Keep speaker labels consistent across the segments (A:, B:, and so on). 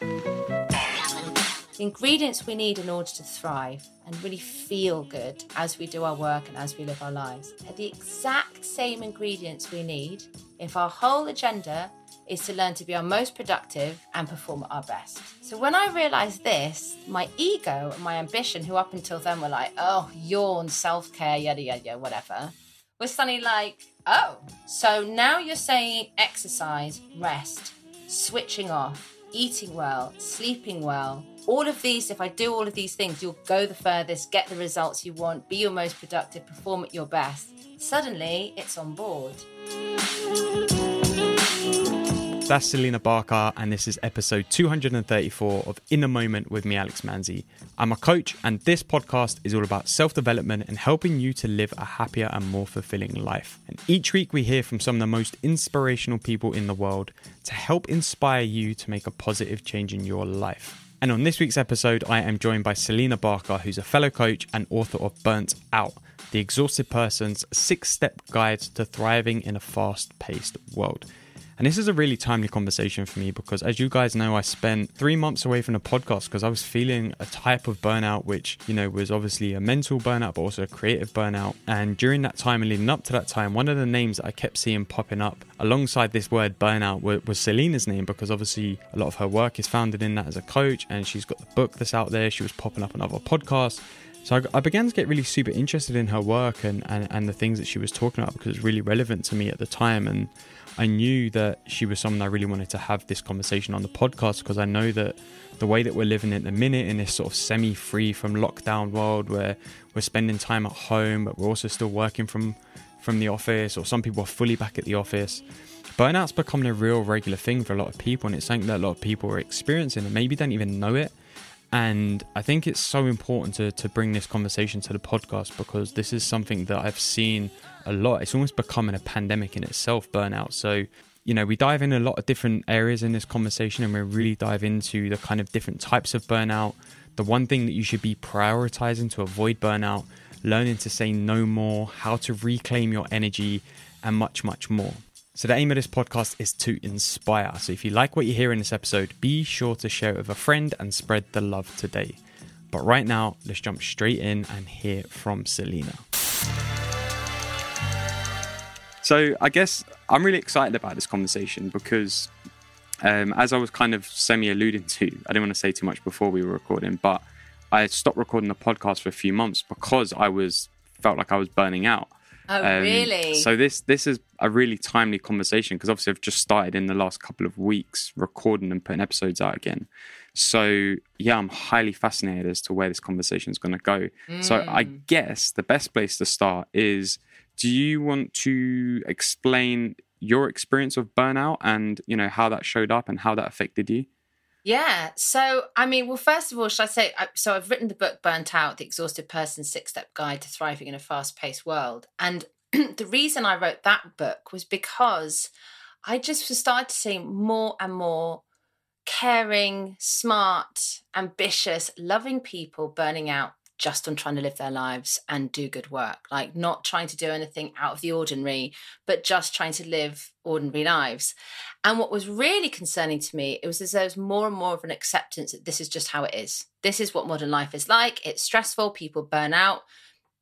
A: The ingredients we need in order to thrive and really feel good as we do our work and as we live our lives are the exact same ingredients we need if our whole agenda is to learn to be our most productive and perform at our best. So when I realized this, my ego and my ambition, who up until then were like, oh, yawn, self care, yada, yada, yada, whatever, was suddenly like, oh, so now you're saying exercise, rest, switching off, eating well, sleeping well, all of these, if I do all of these things, you'll go the furthest, get the results you want, be your most productive, perform at your best. Suddenly, it's on board.
B: That's Selina Barker, and this is episode 234 of In the Moment with me, Alex Manzi. I'm a coach, and this podcast is all about self development and helping you to live a happier and more fulfilling life. And each week, we hear from some of the most inspirational people in the world to help inspire you to make a positive change in your life. And on this week's episode, I am joined by Selina Barker, who's a fellow coach and author of Burnt Out, the exhausted person's six step guide to thriving in a fast paced world. And this is a really timely conversation for me because, as you guys know, I spent three months away from the podcast because I was feeling a type of burnout, which, you know, was obviously a mental burnout, but also a creative burnout. And during that time and leading up to that time, one of the names that I kept seeing popping up alongside this word burnout was, Selina's name because obviously a lot of her work is founded in that as a coach and she's got the book that's out there. She was popping up on other podcasts. So I, I, began to get really super interested in her work and, and, and the things that she was talking about because it was really relevant to me at the time. And I knew that she was someone I really wanted to have this conversation on the podcast because I know that the way that we're living at the minute in this sort of semi free from lockdown world where we're spending time at home, but we're also still working from from the office, or some people are fully back at the office. Burnout's becoming a real regular thing for a lot of people, and it's something that a lot of people are experiencing and maybe don't even know it. And I think it's so important to, to bring this conversation to the podcast because this is something that I've seen a lot. It's almost becoming a pandemic in itself, burnout. So, you know, we dive in a lot of different areas in this conversation and we really dive into the kind of different types of burnout. The one thing that you should be prioritizing to avoid burnout, learning to say no more, how to reclaim your energy, and much, much more. So, the aim of this podcast is to inspire. So, if you like what you hear in this episode, be sure to share it with a friend and spread the love today. But right now, let's jump straight in and hear from Selina. So I guess I'm really excited about this conversation because, um, as I was kind of semi alluding to, I didn't want to say too much before we were recording, but I stopped recording the podcast for a few months because I was felt like I was burning out.
A: Oh, um, really?
B: So this this is a really timely conversation because obviously I've just started in the last couple of weeks recording and putting episodes out again. So yeah, I'm highly fascinated as to where this conversation is going to go. Mm. So I mm. guess the best place to start is do you want to explain your experience of burnout and you know how that showed up and how that affected you?
A: Yeah so i mean well first of all should i say so i've written the book burnt out the exhausted person's six step guide to thriving in a fast paced world. And the reason i wrote that book was because i just started to see more and more caring smart ambitious loving people burning out just on trying to live their lives and do good work, like not trying to do anything out of the ordinary, but just trying to live ordinary lives. And what was really concerning to me, it was as there was more and more of an acceptance that this is just how it is. This is what modern life is like. It's stressful. People burn out.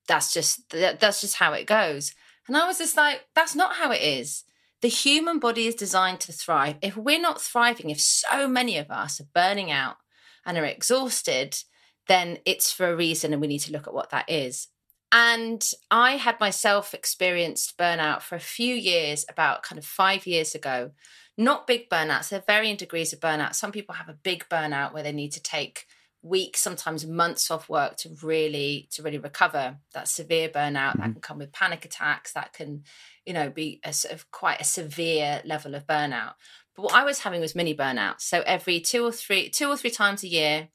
A: That's just that's just how it goes. And I was just like, that's not how it is. The human body is designed to thrive. If we're not thriving, if so many of us are burning out and are exhausted, then it's for a reason and we need to look at what that is. And I had myself experienced burnout for a few years, about kind of five years ago. Not big burnouts, they're varying degrees of burnout. Some people have a big burnout where they need to take weeks, sometimes months off work to really to really recover. That severe burnout mm-hmm. that can come with panic attacks, that can, you know, be a sort of quite a severe level of burnout. But what I was having was mini burnout. So every two or three, two or three times a year,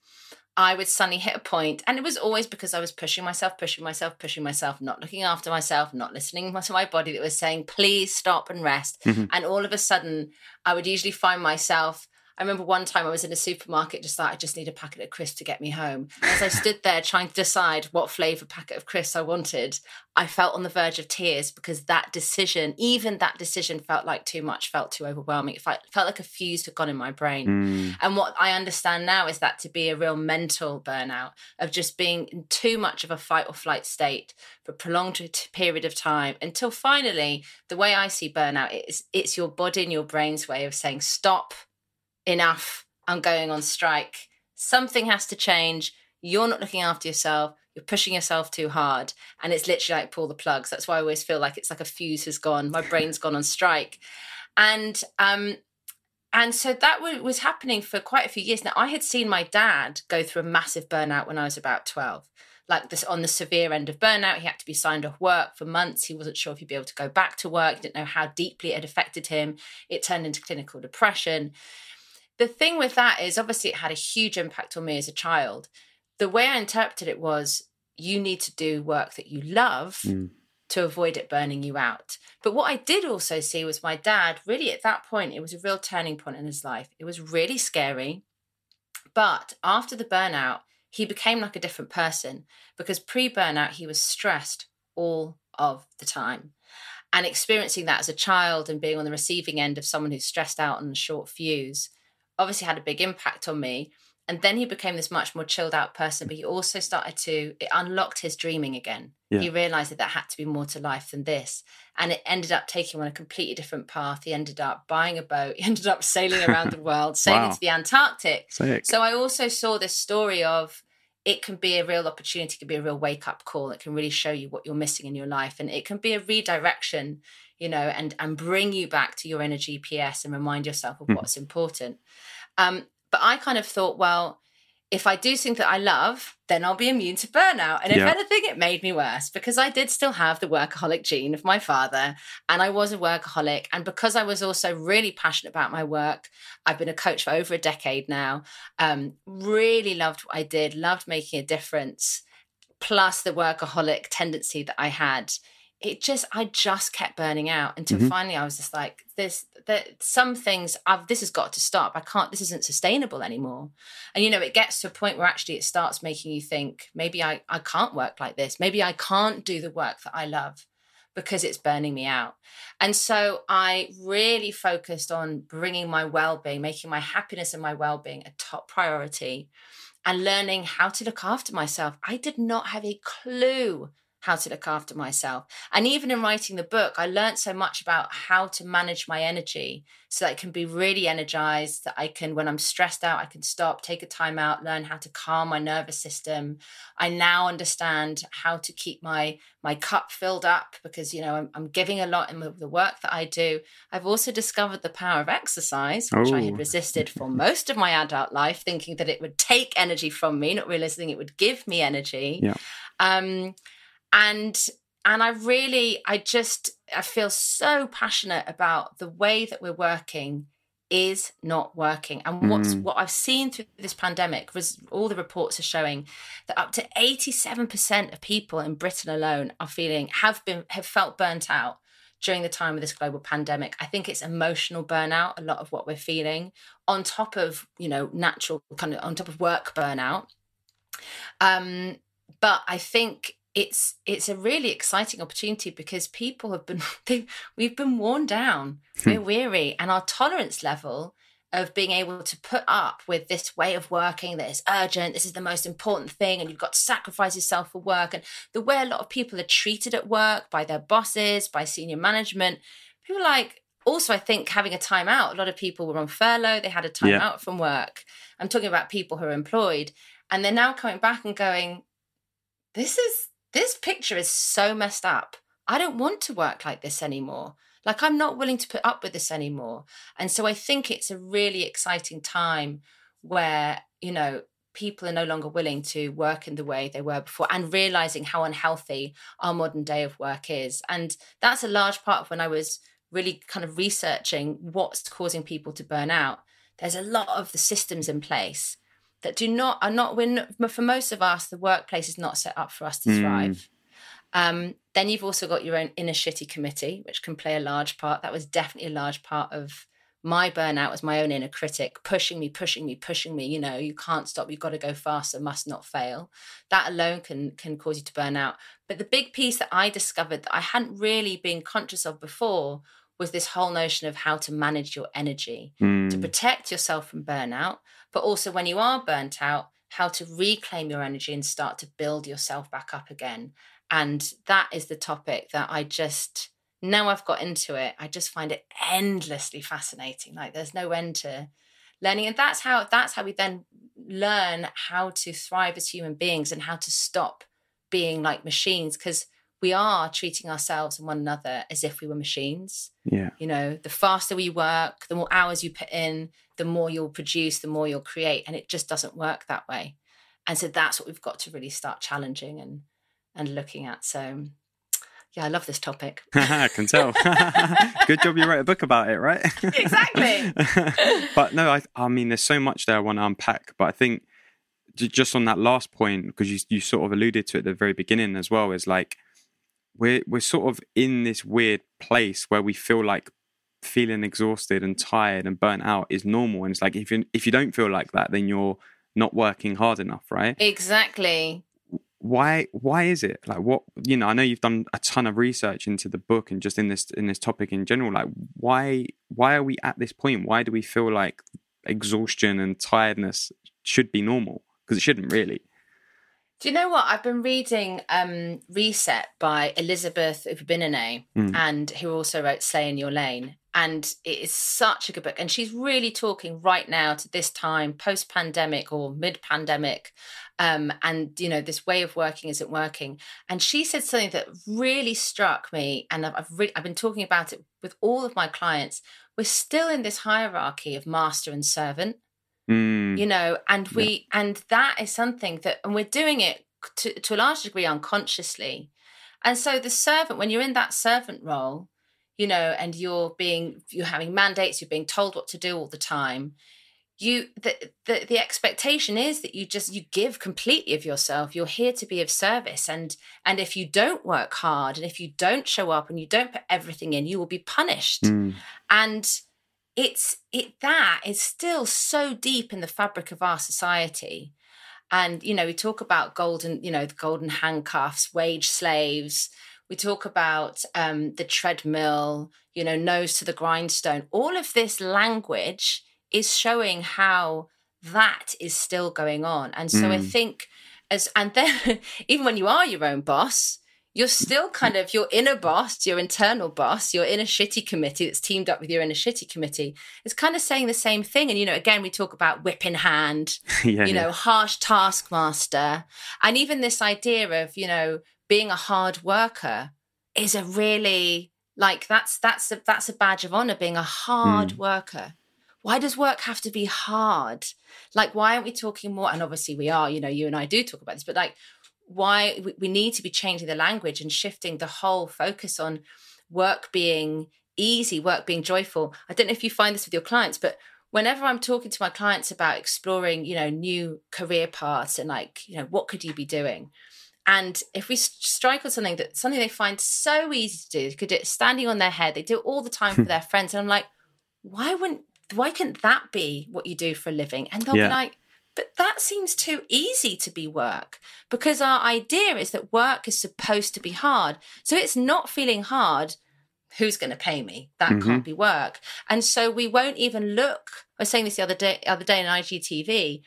A: I would suddenly hit a point, and it was always because I was pushing myself, pushing myself, pushing myself, not looking after myself, not listening to my body that was saying, please stop and rest. Mm-hmm. And all of a sudden, I would usually find myself, I remember one time I was in a supermarket, just like, I just need a packet of crisps to get me home. As I stood there trying to decide what flavour packet of crisps I wanted, I felt on the verge of tears because that decision, even that decision, felt like too much, felt too overwhelming. It felt, felt like a fuse had gone in my brain.
B: Mm.
A: And what I understand now is that to be a real mental burnout of just being in too much of a fight or flight state for a prolonged period of time until finally, the way I see burnout is it's your body and your brain's way of saying, stop enough. I'm going on strike. Something has to change. You're not looking after yourself. You're pushing yourself too hard. And it's literally like pull the plugs. That's why I always feel like it's like a fuse has gone. My brain's gone on strike. And um, and so that was happening for quite a few years. Now, I had seen my dad go through a massive burnout when I was about 12. Like this on the severe end of burnout, he had to be signed off work for months. He wasn't sure if he'd be able to go back to work, he didn't know how deeply it had affected him. It turned into clinical depression the thing with that is obviously it had a huge impact on me as a child. The way I interpreted it was you need to do work that you love mm. to avoid it burning you out. But what I did also see was my dad, really at that point, it was a real turning point in his life. It was really scary. But after the burnout, he became like a different person because pre burnout, he was stressed all of the time. And experiencing that as a child and being on the receiving end of someone who's stressed out and short fuse obviously had a big impact on me. And then he became this much more chilled out person, but he also started to, it unlocked his dreaming again. Yeah. He realized that there had to be more to life than this. And it ended up taking him on a completely different path. He ended up buying a boat, he ended up sailing around the world, sailing wow. to the Antarctic.
B: Sick.
A: So I also saw this story of it can be a real opportunity, it can be a real wake up call. It can really show you what you're missing in your life. And it can be a redirection, you know, and, and bring you back to your inner GPS and remind yourself of mm. what's important. Um, but I kind of thought, well, if I do something that I love, then I'll be immune to burnout. And if yeah. anything, it made me worse because I did still have the workaholic gene of my father and I was a workaholic. And because I was also really passionate about my work, I've been a coach for over a decade now, um, really loved what I did, loved making a difference, plus the workaholic tendency that I had it just I just kept burning out until mm-hmm. finally I was just like this that some things I've this has got to stop. I can't this isn't sustainable anymore. And you know it gets to a point where actually it starts making you think maybe I I can't work like this. Maybe I can't do the work that I love because it's burning me out. And so I really focused on bringing my well-being making my happiness and my well-being a top priority and learning how to look after myself. I did not have a clue how to look after myself. And even in writing the book, I learned so much about how to manage my energy so that I can be really energized, that I can, when I'm stressed out, I can stop, take a time out, learn how to calm my nervous system. I now understand how to keep my my cup filled up because, you know, I'm, I'm giving a lot in the work that I do. I've also discovered the power of exercise, which I had resisted for most of my adult life, thinking that it would take energy from me, not realizing it would give me energy.
B: Yeah.
A: Um, and and I really I just I feel so passionate about the way that we're working is not working and what's mm. what I've seen through this pandemic was all the reports are showing that up to 87% of people in Britain alone are feeling have been have felt burnt out during the time of this global pandemic. I think it's emotional burnout, a lot of what we're feeling, on top of, you know, natural kind of on top of work burnout. Um, but I think it's it's a really exciting opportunity because people have been they, we've been worn down hmm. we're weary and our tolerance level of being able to put up with this way of working that is urgent this is the most important thing and you've got to sacrifice yourself for work and the way a lot of people are treated at work by their bosses by senior management people like also i think having a time out a lot of people were on furlough they had a time yeah. out from work i'm talking about people who are employed and they're now coming back and going this is this picture is so messed up. I don't want to work like this anymore. Like, I'm not willing to put up with this anymore. And so I think it's a really exciting time where, you know, people are no longer willing to work in the way they were before and realizing how unhealthy our modern day of work is. And that's a large part of when I was really kind of researching what's causing people to burn out. There's a lot of the systems in place that do not are not when for most of us the workplace is not set up for us to mm. thrive um, then you've also got your own inner shitty committee which can play a large part that was definitely a large part of my burnout was my own inner critic pushing me, pushing me, pushing me. You know, you can't stop. You've got to go faster. Must not fail. That alone can can cause you to burn out. But the big piece that I discovered that I hadn't really been conscious of before was this whole notion of how to manage your energy mm. to protect yourself from burnout, but also when you are burnt out, how to reclaim your energy and start to build yourself back up again. And that is the topic that I just now I've got into it, I just find it endlessly fascinating. Like there's no end to learning. And that's how that's how we then learn how to thrive as human beings and how to stop being like machines because we are treating ourselves and one another as if we were machines.
B: Yeah.
A: You know, the faster we work, the more hours you put in, the more you'll produce, the more you'll create. And it just doesn't work that way. And so that's what we've got to really start challenging and and looking at. So yeah, I love this topic.
B: I can tell. Good job you wrote a book about it, right?
A: exactly.
B: but no, I, I mean, there's so much there I want to unpack. But I think just on that last point, because you, you sort of alluded to it at the very beginning as well, is like we're we're sort of in this weird place where we feel like feeling exhausted and tired and burnt out is normal. And it's like if you if you don't feel like that, then you're not working hard enough, right?
A: Exactly.
B: Why why is it? Like what you know i know you've done a ton of research into the book and just in this in this topic in general like why why are we at this point? Why do we feel like exhaustion and tiredness should be normal? Because it shouldn't really
A: do you know what i've been reading um reset by elizabeth Uviebinené mm. and who also wrote slay in your lane and it is such a good book and she's really talking right now to this time post pandemic or mid pandemic um, and you know this way of working isn't working. And she said something that really struck me, and I've re- I've been talking about it with all of my clients. We're still in this hierarchy of master and servant, mm. you know, and we yeah. and that is something that, and we're doing it to, to a large degree unconsciously. And so the servant, when you're in that servant role, you know, and you're being you're having mandates, you're being told what to do all the time you the, the the expectation is that you just you give completely of yourself you're here to be of service and and if you don't work hard and if you don't show up and you don't put everything in you will be punished mm. and it's it that is still so deep in the fabric of our society and you know we talk about golden you know the golden handcuffs wage slaves we talk about um, the treadmill you know nose to the grindstone all of this language is showing how that is still going on. And so mm. I think as and then even when you are your own boss, you're still kind of your inner boss, your internal boss, your inner shitty committee that's teamed up with your inner shitty committee. It's kind of saying the same thing. And you know, again, we talk about whip in hand, yeah, you know, yeah. harsh taskmaster, and even this idea of you know being a hard worker is a really like that's that's a, that's a badge of honor being a hard mm. worker why does work have to be hard? Like, why aren't we talking more? And obviously, we are, you know, you and I do talk about this, but like, why we, need to be changing the language and shifting the whole focus on work being easy, work being joyful. I don't know if you find this with your clients, but whenever I'm talking to my clients about exploring, you know, new career paths and like, you know, what could you be doing? And if we strike on something that something they find so easy to do, they could do it standing on their head, they do it all the time for their friends. And I'm like, why wouldn't why can't that be what you do for a living? And they'll yeah. be like, but that seems too easy to be work because our idea is that work is supposed to be hard. So it's not feeling hard. Who's going to pay me? That mm-hmm. can't be work. And so we won't even look. I was saying this the other day, other day in IGTV.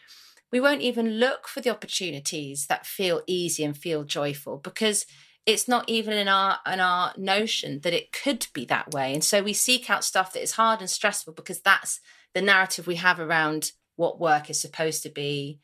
A: We won't even look for the opportunities that feel easy and feel joyful because it's not even in our in our notion that it could be that way and so we seek out stuff that is hard and stressful because that's the narrative we have around what work is supposed to be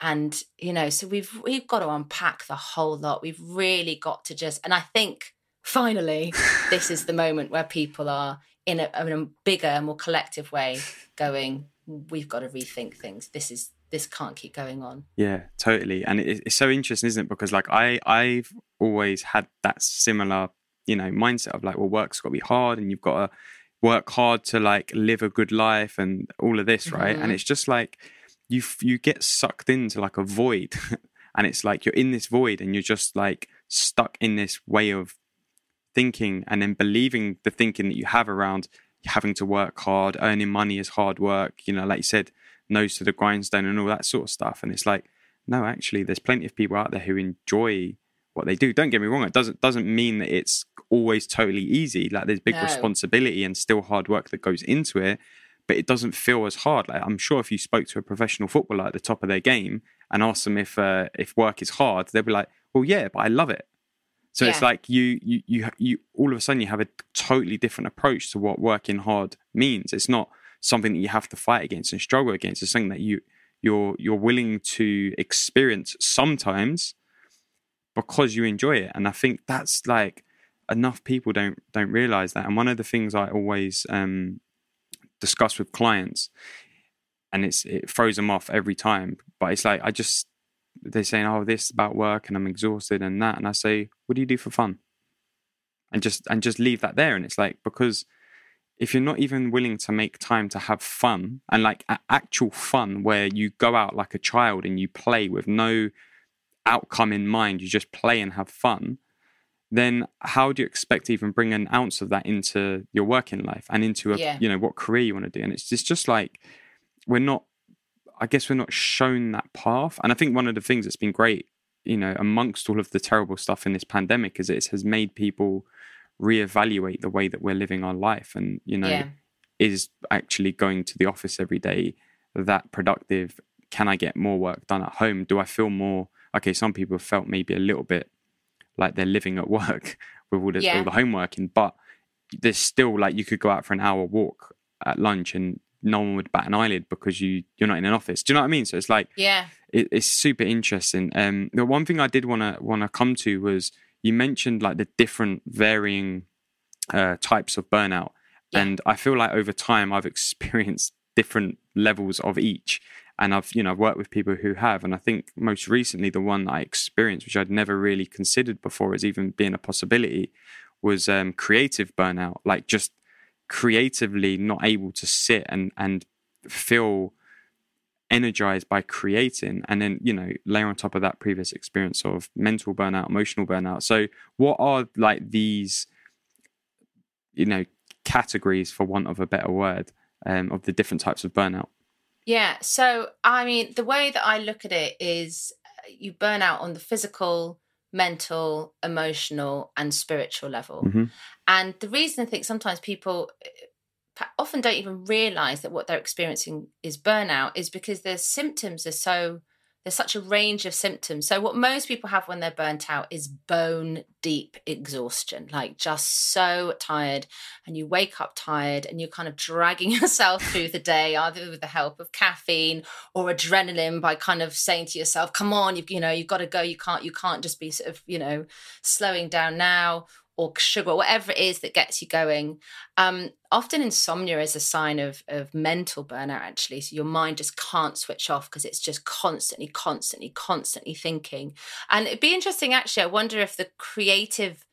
A: and you know so we've we've got to unpack the whole lot we've really got to just and i think finally this is the moment where people are in a, in a bigger more collective way going we've got to rethink things this is this can't keep going on.
B: Yeah, totally. And it's so interesting, isn't it? Because like I, I've always had that similar, you know, mindset of like, well, work's got to be hard, and you've got to work hard to like live a good life, and all of this, right? Mm-hmm. And it's just like you you get sucked into like a void, and it's like you're in this void, and you're just like stuck in this way of thinking, and then believing the thinking that you have around having to work hard, earning money is hard work. You know, like you said, nose to the grindstone and all that sort of stuff. And it's like, no, actually, there's plenty of people out there who enjoy what they do. Don't get me wrong; it doesn't doesn't mean that it's always totally easy. Like there's big no. responsibility and still hard work that goes into it, but it doesn't feel as hard. Like I'm sure if you spoke to a professional footballer at the top of their game and asked them if uh, if work is hard, they'd be like, "Well, yeah, but I love it." So yeah. it's like you, you you you all of a sudden you have a totally different approach to what working hard means. It's not something that you have to fight against and struggle against. It's something that you you're you're willing to experience sometimes because you enjoy it. And I think that's like enough people don't don't realize that. And one of the things I always um, discuss with clients, and it's it throws them off every time. But it's like I just they're saying, "Oh, this about work, and I'm exhausted, and that," and I say, "What do you do for fun?" And just and just leave that there. And it's like because if you're not even willing to make time to have fun and like actual fun where you go out like a child and you play with no outcome in mind you just play and have fun then how do you expect to even bring an ounce of that into your working life and into a yeah. you know what career you want to do and it's, it's just like we're not i guess we're not shown that path and i think one of the things that's been great you know amongst all of the terrible stuff in this pandemic is it has made people reevaluate the way that we're living our life and you know yeah. is actually going to the office every day that productive can i get more work done at home do i feel more okay some people felt maybe a little bit like they're living at work with all the, yeah. all the homeworking but there's still like you could go out for an hour walk at lunch and no one would bat an eyelid because you you're not in an office do you know what i mean so it's like
A: yeah
B: it, it's super interesting um the one thing i did want to want to come to was you mentioned like the different varying uh, types of burnout. Yeah. And I feel like over time I've experienced different levels of each. And I've, you know, I've worked with people who have. And I think most recently the one that I experienced, which I'd never really considered before as even being a possibility, was um, creative burnout. Like just creatively not able to sit and and feel energized by creating and then you know layer on top of that previous experience of mental burnout emotional burnout so what are like these you know categories for want of a better word um, of the different types of burnout
A: yeah so i mean the way that i look at it is uh, you burn out on the physical mental emotional and spiritual level mm-hmm. and the reason i think sometimes people often don't even realize that what they're experiencing is burnout is because their symptoms are so there's such a range of symptoms. So what most people have when they're burnt out is bone deep exhaustion, like just so tired and you wake up tired and you're kind of dragging yourself through the day either with the help of caffeine or adrenaline by kind of saying to yourself, "Come on, you you know, you've got to go. You can't you can't just be sort of, you know, slowing down now." Or sugar, whatever it is that gets you going. Um, often insomnia is a sign of, of mental burnout, actually. So your mind just can't switch off because it's just constantly, constantly, constantly thinking. And it'd be interesting, actually. I wonder if the creative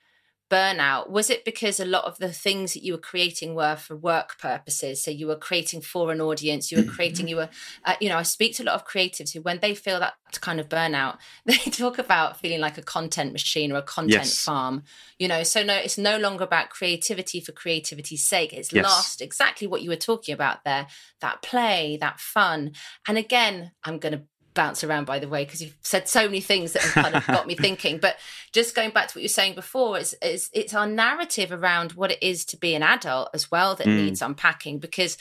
A: burnout was it because a lot of the things that you were creating were for work purposes so you were creating for an audience you were creating you were uh, you know i speak to a lot of creatives who when they feel that kind of burnout they talk about feeling like a content machine or a content yes. farm you know so no it's no longer about creativity for creativity's sake it's yes. lost exactly what you were talking about there that play that fun and again i'm going to bounce around by the way because you've said so many things that have kind of got me thinking. But just going back to what you were saying before it's, it's, it's our narrative around what it is to be an adult as well that mm. needs unpacking because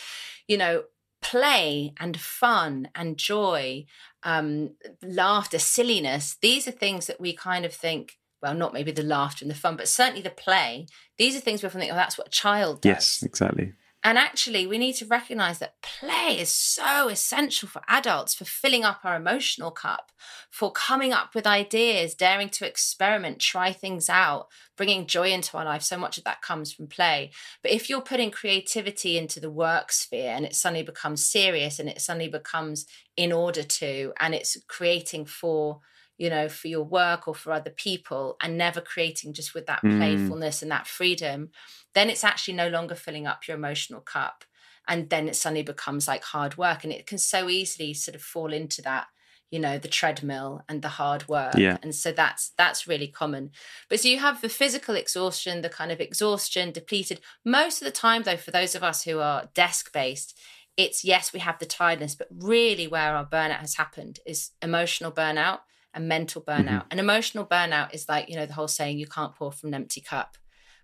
A: you know play and fun and joy um laughter silliness these are things that we kind of think well not maybe the laughter and the fun but certainly the play these are things we often think oh that's what a child does.
B: yes exactly
A: and actually, we need to recognize that play is so essential for adults for filling up our emotional cup, for coming up with ideas, daring to experiment, try things out, bringing joy into our life. So much of that comes from play. But if you're putting creativity into the work sphere and it suddenly becomes serious and it suddenly becomes in order to, and it's creating for, you know, for your work or for other people and never creating just with that mm. playfulness and that freedom then it's actually no longer filling up your emotional cup and then it suddenly becomes like hard work and it can so easily sort of fall into that you know the treadmill and the hard work
B: Yeah.
A: and so that's that's really common but so you have the physical exhaustion the kind of exhaustion depleted most of the time though for those of us who are desk based it's yes we have the tiredness but really where our burnout has happened is emotional burnout and mental mm-hmm. burnout. And emotional burnout is like you know the whole saying you can't pour from an empty cup.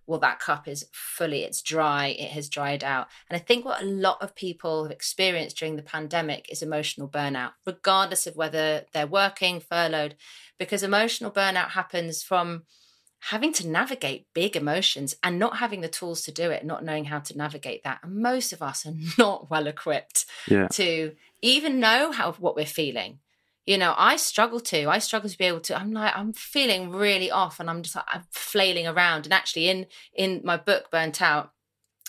A: Well that cup is fully it's dry it has dried out. And i think what a lot of people have experienced during the pandemic is emotional burnout regardless of whether they're working furloughed because emotional burnout happens from having to navigate big emotions and not having the tools to do it not knowing how to navigate that. And most of us are not well equipped
B: Yeah.
A: to even know how what we're feeling you know i struggle to i struggle to be able to i'm like i'm feeling really off and i'm just like i'm flailing around. And actually in in my book burnt out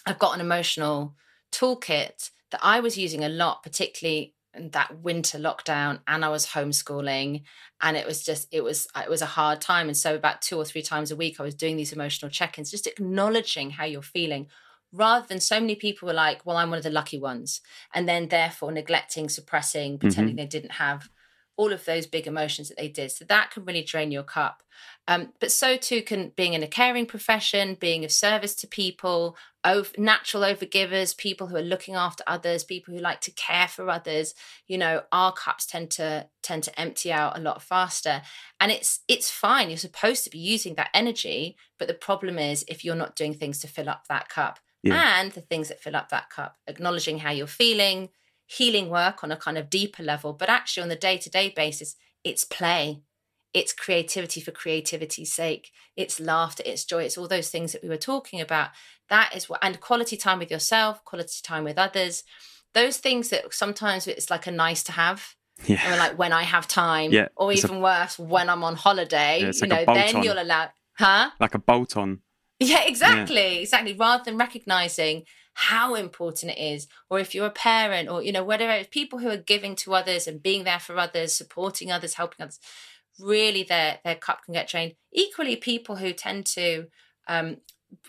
A: i've got an emotional toolkit that i was using a lot particularly in that winter lockdown and i was homeschooling and it was just it was it was a hard time. And so about two or three times a week i was doing these emotional check-ins just acknowledging how you're feeling rather than so many people were like well i'm one of the lucky ones. And then therefore neglecting suppressing mm-hmm. pretending they didn't have all of those big emotions that they did. So that can really drain your cup. Um, but so too can being in a caring profession, being of service to people, over, natural overgivers, people who are looking after others, people who like to care for others. You know, our cups tend to tend to empty out a lot faster, and it's it's fine. You're supposed to be using that energy, but the problem is if you're not doing things to fill up that cup.
B: Yeah.
A: And the things that fill up that cup, acknowledging how you're feeling, healing work on a kind of deeper level, but actually on the day to day basis, it's play, it's creativity for creativity's sake, it's laughter, it's joy, it's all those things that we were talking about. That is what, and quality time with yourself, quality time with others, those things that sometimes it's like a nice to have.
B: Yeah.
A: Or like when I have time,
B: Yeah,
A: or
B: it's a-
A: even worse, when I'm on holiday,
B: Yeah,
A: you
B: like
A: know, then you'll allow, huh?
B: Like a bolt on.
A: Yeah, exactly, exactly. Rather than recognizing how important it is, or if you're a parent, or you know, whatever, it's people who are giving to others and being there for others, supporting others, helping others, really their their cup can get drained. Equally, people who tend to um,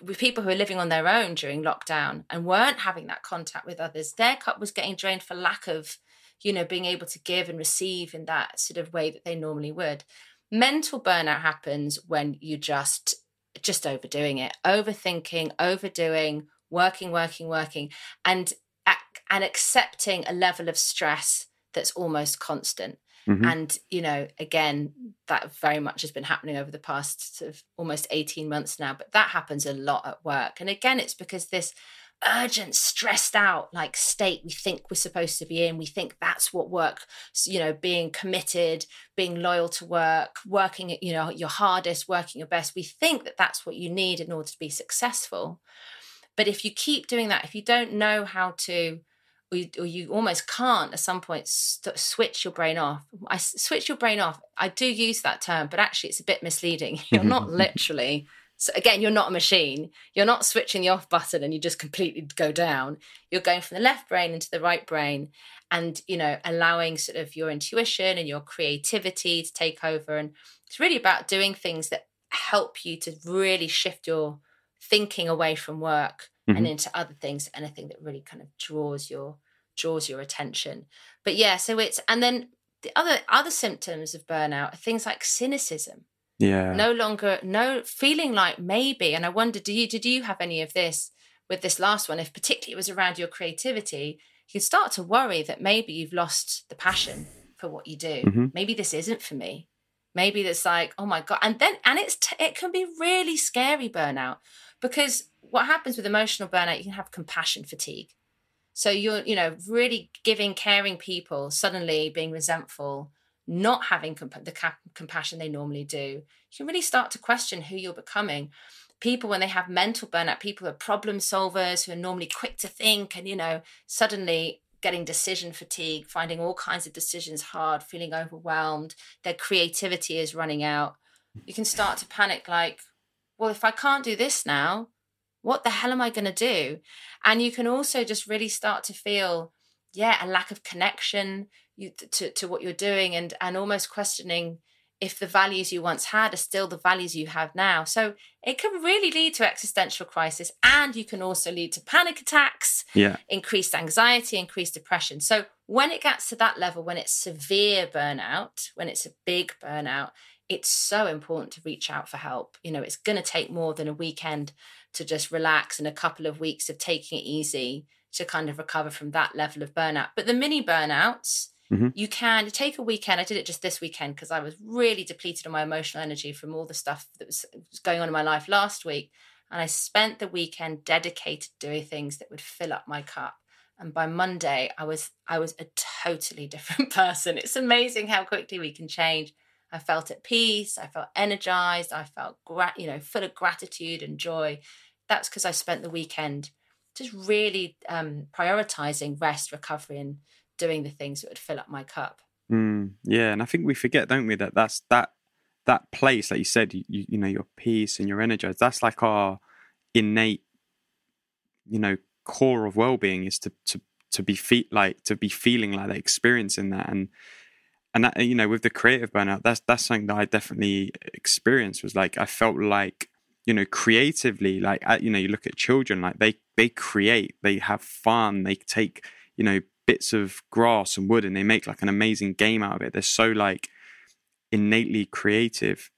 A: with people who are living on their own during lockdown and weren't having that contact with others, their cup was getting drained for lack of, you know, being able to give and receive in that sort of way that they normally would. Mental burnout happens when you just just overdoing it, overthinking, overdoing, working, working, working, and and accepting a level of stress that's almost constant.
B: Mhm.
A: And you know, again, that very much has been happening over the past sort of almost eighteen months now. But that happens a lot at work, and again, it's because this urgent, stressed out like state we think we're supposed to be in. We think that's what work, you know, being committed, being loyal to work, working you know, your hardest, working your best. We think that that's what you need in order to be successful. But if you keep doing that, if you don't know how to, or you, or you almost can't at some point st- switch your brain off. I switch your brain off. I do use that term, but actually it's a bit misleading. You're not literally. So again, you're not a machine. You're not switching the off button and you just completely go down. You're going from the left brain into the right brain, and you know, allowing sort of your intuition and your creativity to take over. And it's really about doing things that help you to really shift your thinking away from work and
B: Mhm.
A: into other things anything that really kind of draws your draws your attention but yeah so it's and then the other other symptoms of burnout are things like cynicism
B: Yeah.
A: no longer no feeling like maybe and i wonder do you did you have any of this with this last one? If particularly it was around your creativity you start to worry that maybe you've lost the passion for what you do.
B: Mhm.
A: maybe this isn't for me. Maybe it's like oh my god. And then and it's t- it can be really scary burnout because what happens with emotional burnout you can have compassion fatigue. So you're you know really giving caring people suddenly being resentful not having comp- the cap- compassion they normally do you can really start to question who you're becoming. People when they have mental burnout people who are problem solvers who are normally quick to think and you know suddenly getting decision fatigue finding all kinds of decisions hard feeling overwhelmed their creativity is running out. You can start to panic like well if i can't do this now what the hell am i going to do? And you can also just really start to feel yeah a lack of connection you, to, to what you're doing and and almost questioning if the values you once had are still the values you have now so it can really lead to existential crisis and you can also lead to panic attacks
B: Yeah.
A: increased anxiety increased depression so when it gets to that level, when it's severe burnout, when it's a big burnout, it's so important to reach out for help. You know, it's going to take more than a weekend to just relax and a couple of weeks of taking it easy to kind of recover from that level of burnout. But the mini burnouts, mm-hmm. you can take a weekend. I did it just this weekend because I was really depleted on my emotional energy from all the stuff that was, going on in my life last week. And I spent the weekend dedicated doing things that would fill up my cup. And by Monday, I was I was a totally different person. It's amazing how quickly we can change. I felt at peace. I felt energized. I felt gra- you know full of gratitude and joy. That's because I spent the weekend just really um, prioritizing rest, recovery, and doing the things that would fill up my cup.
B: Mm, yeah, and I think we forget, don't we, that that's that that place, like you said, you, you know, your peace and your energized. That's like our innate, you know, core of well-being is to to to be fe- like to be feeling like experiencing that, and and that you know, with the creative burnout, that's that's something that I definitely experienced. Was like I felt like you know creatively like you know you look at children like they they create they have fun they take you know bits of grass and wood and they make like an amazing game out of it they're so like innately creative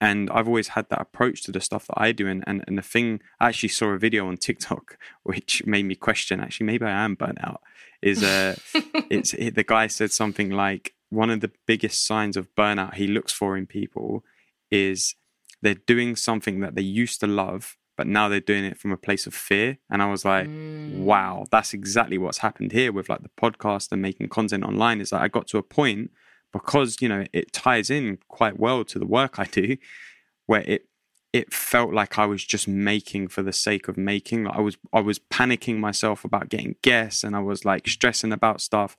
B: and I've always had that approach to the stuff that I do. And, and, and the thing, I actually saw a video on TikTok, which made me question, actually, maybe I am burnt out, is uh, it's it, the guy said something like, one of the biggest signs of burnout he looks for in people is they're doing something that they used to love, but now they're doing it from a place of fear. And I was like, mm. wow, that's exactly what's happened here with like the podcast and making content online. Is that I got to a point because you know it ties in quite well to the work I do, where it it felt like I was just making for the sake of making. Like I was I was panicking myself about getting guests, and I was like stressing about stuff.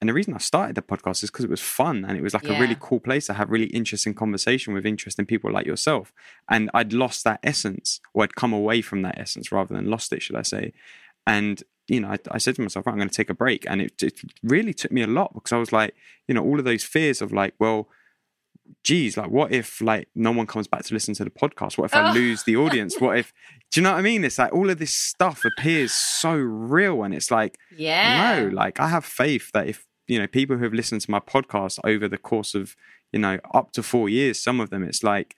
B: And the reason I started the podcast is because it was fun and it was like yeah. a really cool place to have really interesting conversation with interesting people like yourself. And I'd lost that essence, or I'd come away from that essence rather than lost it, should I say. And, you know, I, I said to myself, right, I'm going to take a break. And it, it really took me a lot because I was like, you know, all of those fears of like, well, geez, like what if like no one comes back to listen to the podcast? What if I oh. lose the audience? What if do you know what I mean? It's like all of this stuff appears so real and it's like
A: yeah.
B: No, like I have faith that if you know people who have listened to my podcast over the course of, you know, up to four years, some of them it's like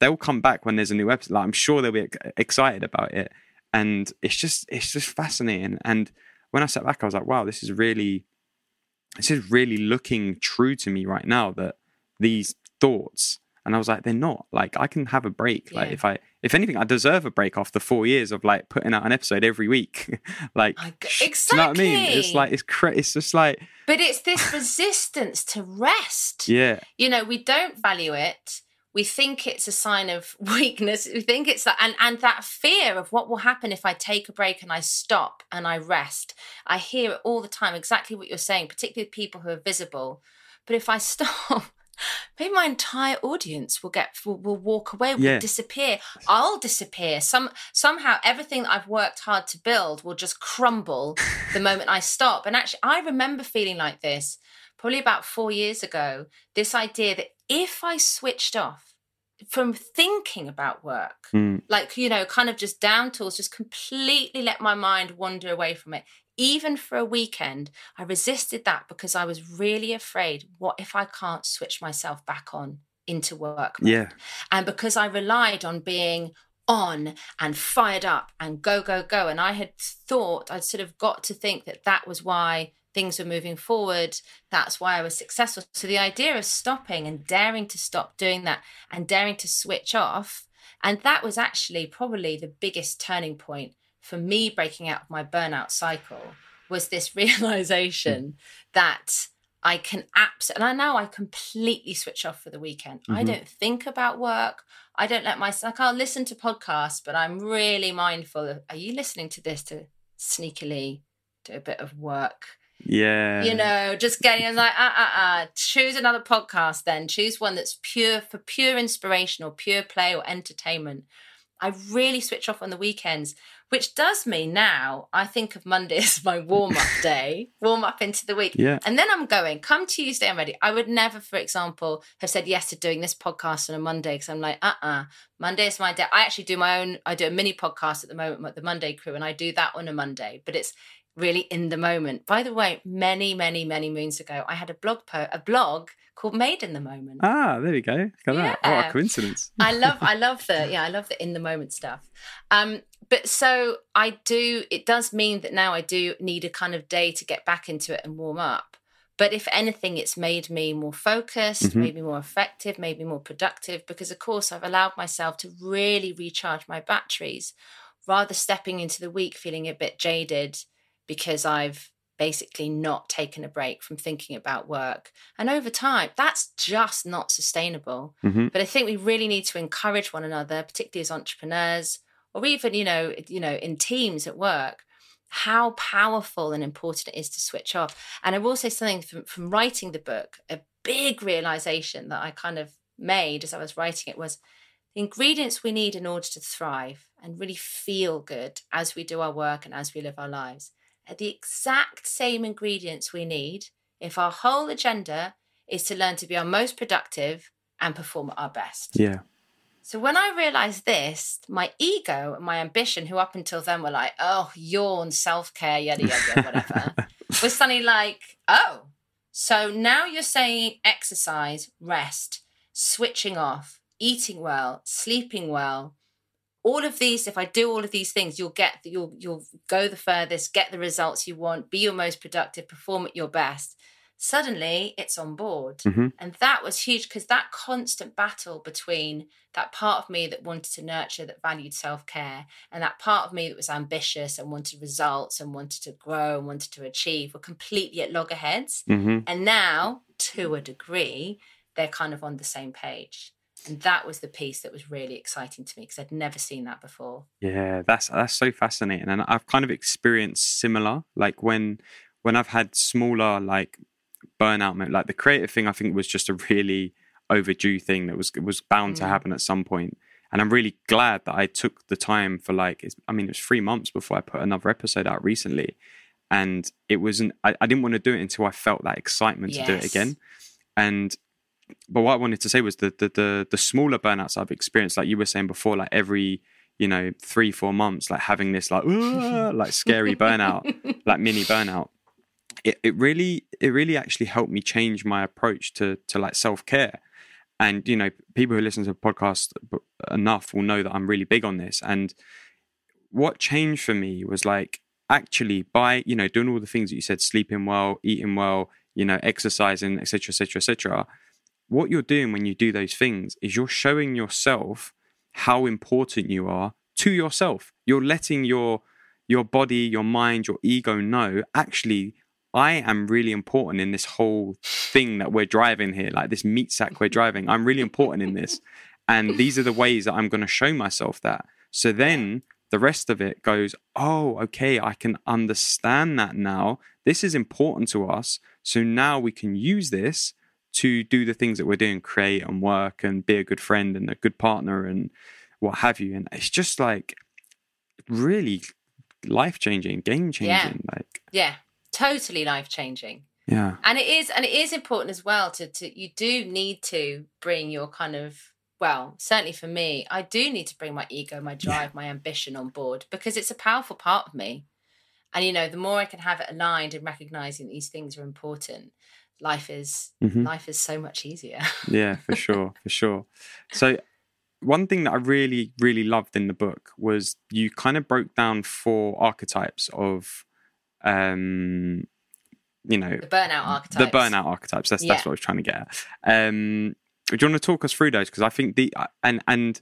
B: they'll come back when there's a new episode. Like I'm sure they'll be excited about it. And it's just it's just fascinating. And when I sat back, I was like, wow, this is really this is really looking true to me right now that these thoughts. And i was like they're not. Like i can have a break. Yeah. like if i if anything i deserve a break after four years of like putting out an episode every week. Like
A: exactly
B: you know what i mean? It's like it's cra- it's just like
A: but it's this resistance to rest.
B: Yeah.
A: You know we don't value it. We think it's a sign of weakness. We think it's that and and that fear of what will happen if i take a break and i stop and i rest. I hear it all the time exactly what you're saying particularly with people who are visible. But if i stop maybe my entire audience will get will, will walk away will yeah. disappear. I'll disappear. Some somehow everything that i've worked hard to build will just crumble the moment i stop. And actually i remember feeling like this probably about 4 years ago this idea that if i switched off from thinking about work mm. like you know kind of just down tools just completely let my mind wander away from it even for a weekend, I resisted that because I was really afraid what if I can't switch myself back on into work?
B: Mode? Yeah.
A: And because I relied on being on and fired up and go, go, go. And I had thought, I'd sort of got to think that that was why things were moving forward. That's why I was successful. So the idea of stopping and daring to stop doing that and daring to switch off. And that was actually probably the biggest turning point for me breaking out of my burnout cycle was this realization that I can absolutely, and I know I completely switch off for the weekend. Mm-hmm. I don't think about work. I don't let myself, like, I'll listen to podcasts, but I'm really mindful of, are you listening to this to sneakily do a bit of work?
B: Yeah.
A: You know, just getting like, uh, uh, uh, choose another podcast then. Choose one that's pure for pure inspiration or pure play or entertainment. I really switch off on the weekends which does mean now I think of Monday as my warm up day, warm up into the week.
B: Yeah.
A: And then I'm going, come Tuesday, I'm ready. I would never, for example, have said yes to doing this podcast on a Monday because I'm like, uh uh-uh, uh Monday is my day. I actually do my own, I do a mini podcast at the moment with the Monday crew and I do that on a Monday, but it's, really in the moment. By the way, many, many, many moons ago, I had a blog po- a blog called Made in the Moment.
B: Ah, there you go. Look at that. What a coincidence.
A: I love I love the yeah, I love the in the moment stuff. Um but so I do it does mean that now I do need a kind of day to get back into it and warm up. But if anything, it's made me more focused,
B: Mhm.
A: made me more effective, made me more productive because, of course, I've allowed myself to really recharge my batteries rather stepping into the week feeling a bit jaded because I've basically not taken a break from thinking about work. And over time, that's just not sustainable.
B: Mhm.
A: But I think we really need to encourage one another, particularly as entrepreneurs, or even, you know, you know, in teams at work, how powerful and important it is to switch off. And I will say something from, from writing the book, a big realization that I kind of made as I was writing it was the ingredients we need in order to thrive and really feel good as we do our work and as we live our lives the exact same ingredients we need if our whole agenda is to learn to be our most productive and perform at our best.
B: Yeah.
A: So when I realized this, my ego and my ambition, who up until then were like, oh, yawn, self care, yada, yada, yada, whatever, was suddenly like, oh, so now you're saying exercise, rest, switching off, eating well, sleeping well, all of these, if I do all of these things, you'll get, you'll, you'll go the furthest, get the results you want, be your most productive, perform at your best. Suddenly it's on board.
B: Mhm.
A: And that was huge because that constant battle between that part of me that wanted to nurture, that valued self care, and that part of me that was ambitious and wanted results and wanted to grow and wanted to achieve were completely at loggerheads.
B: hmm
A: And now, to a degree, they're kind of on the same page. And that was the piece that was really exciting to me because I'd never seen that before.
B: Yeah, that's that's so fascinating, and I've kind of experienced similar. Like when when I've had smaller like burnout, like the creative thing, I think was just a really overdue thing that was was bound to
A: Mm.
B: happen at some point. And I'm really glad that I took the time for like, it's, I mean, it was three months before I put another episode out recently, and it wasn't. I, I didn't want to do it until I felt that excitement to do it again. And but what I wanted to say was the the the, the smaller burnouts I've experienced, like you were saying before, like every you know three four months, like having this like like scary burnout, like mini burnout. It it really it really actually helped me change my approach to to like self care. And you know, people who listen to the podcast enough will know that I'm really big on this. And what changed for me was like actually by you know doing all the things that you said, sleeping well, eating well, you know, exercising, etc., etc., etc. What you're doing when you do those things is you're showing yourself how important you are to yourself. You're letting your your body, your mind, your ego know actually I am really important in this whole thing that we're driving here, like this meat sack we're driving. I'm really important in this. And these are the ways that I'm going to show myself that. So then the rest of it goes, oh, okay, I can understand that now. This is important to us. So now we can use this to do the things that we're doing, create and work and be a good friend and a good partner and what have you. And it's just like really life changing, game changing. Like,
A: Yeah, totally life changing.
B: yeah.
A: and it is and it is important as well to to you do need to bring your kind of well certainly for me i do need to bring my ego my drive my ambition on board because it's a powerful part of me and you know the more i can have it aligned and recognizing these things are important life is
B: Mhm.
A: life is so much easier.
B: Yeah for sure for sure. So one thing that i really really loved in the book was you kind of broke down four archetypes of um you know
A: the burnout archetypes.
B: The burnout archetypes. That's that's what i was trying to get at. Um do you want to talk us through those? Because i think the and and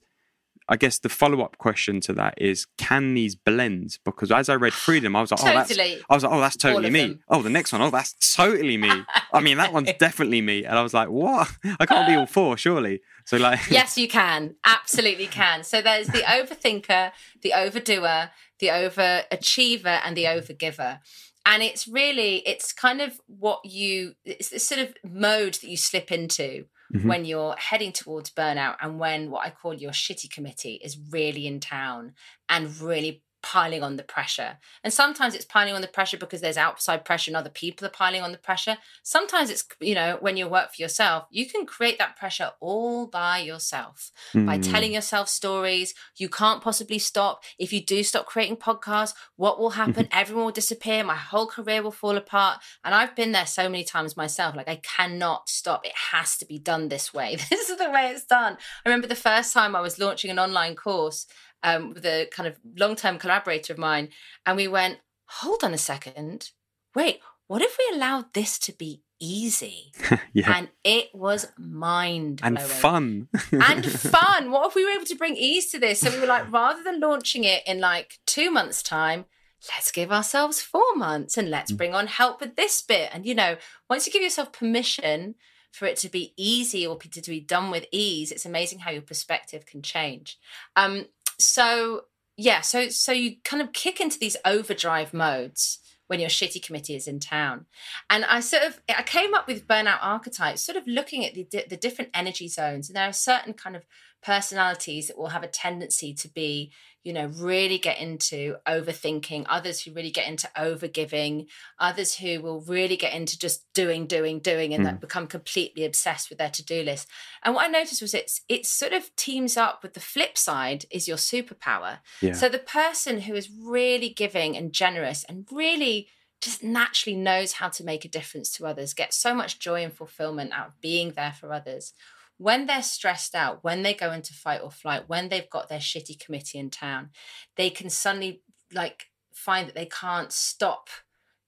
B: I guess the follow-up question to that is: Can these blend? Because as I read through them, I was like, "Oh, that's
A: totally
B: I was like, oh, that's totally me. Oh, the next one, oh, that's totally me. I mean, that one's definitely me. And I was like, what? I can't be all four, surely. So, like,
A: yes you can absolutely can so there's the overthinker the overdoer the overachiever and the overgiver and it's really it's kind of what you it's the sort of mode that you slip into
B: Mhm.
A: when you're heading towards burnout and when what i call your shitty committee is really in town and really piling on the pressure. And sometimes it's piling on the pressure because there's outside pressure and other people are piling on the pressure. Sometimes it's, you know, when you work for yourself, you can create that pressure all by yourself mm. by hmm. telling yourself stories. You can't possibly stop. If you do stop creating podcasts, what will happen? Everyone will disappear. My whole career will fall apart. And I've been there so many times myself. Like, I cannot stop. It has to be done this way. This is the way it's done. I remember the first time I was launching an online course um, with a kind of long term collaborator of mine. And we went, hold on a second. Wait, what if we allowed this to be easy? yeah. And it was mind
B: and fun.
A: and fun. What if we were able to bring ease to this? So we were like, rather than launching it in like two months' time, let's give ourselves four months and let's mm. bring on help with this bit. And, you know, once you give yourself permission for it to be easy or to be done with ease, it's amazing how your perspective can change. Um, so yeah, so so you kind of kick into these overdrive modes when your shitty committee is in town. And I sort of I came up with burnout archetypes, sort of looking at the the different energy zones, and there are certain kind of personalities that will have a tendency to be you know, really get into overthinking, others who really get into overgiving, others who will really get into just doing, doing, doing, and mm. become completely obsessed with their to-do list. And what I noticed was it's it sort of teams up with the flip side is your superpower. Yeah. So the person who is really giving and generous and really just naturally knows how to make a difference to others, gets so much joy and fulfillment out of being there for others when they're stressed out, when they go into fight or flight, when they've got their shitty committee in town, they can suddenly like find that they can't stop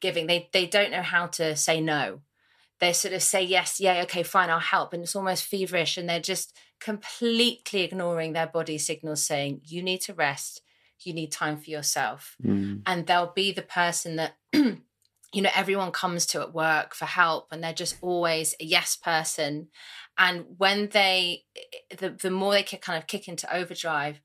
A: giving. They they don't know how to say no. They sort of say yes, yeah, okay, fine, I'll help, and it's almost feverish, and they're just completely ignoring their body signals, saying you need to rest, you need time for yourself, mm. and they'll be the person that. you know everyone comes to at work for help and they're just always a yes person. And when they the, the more they kind of kick into overdrive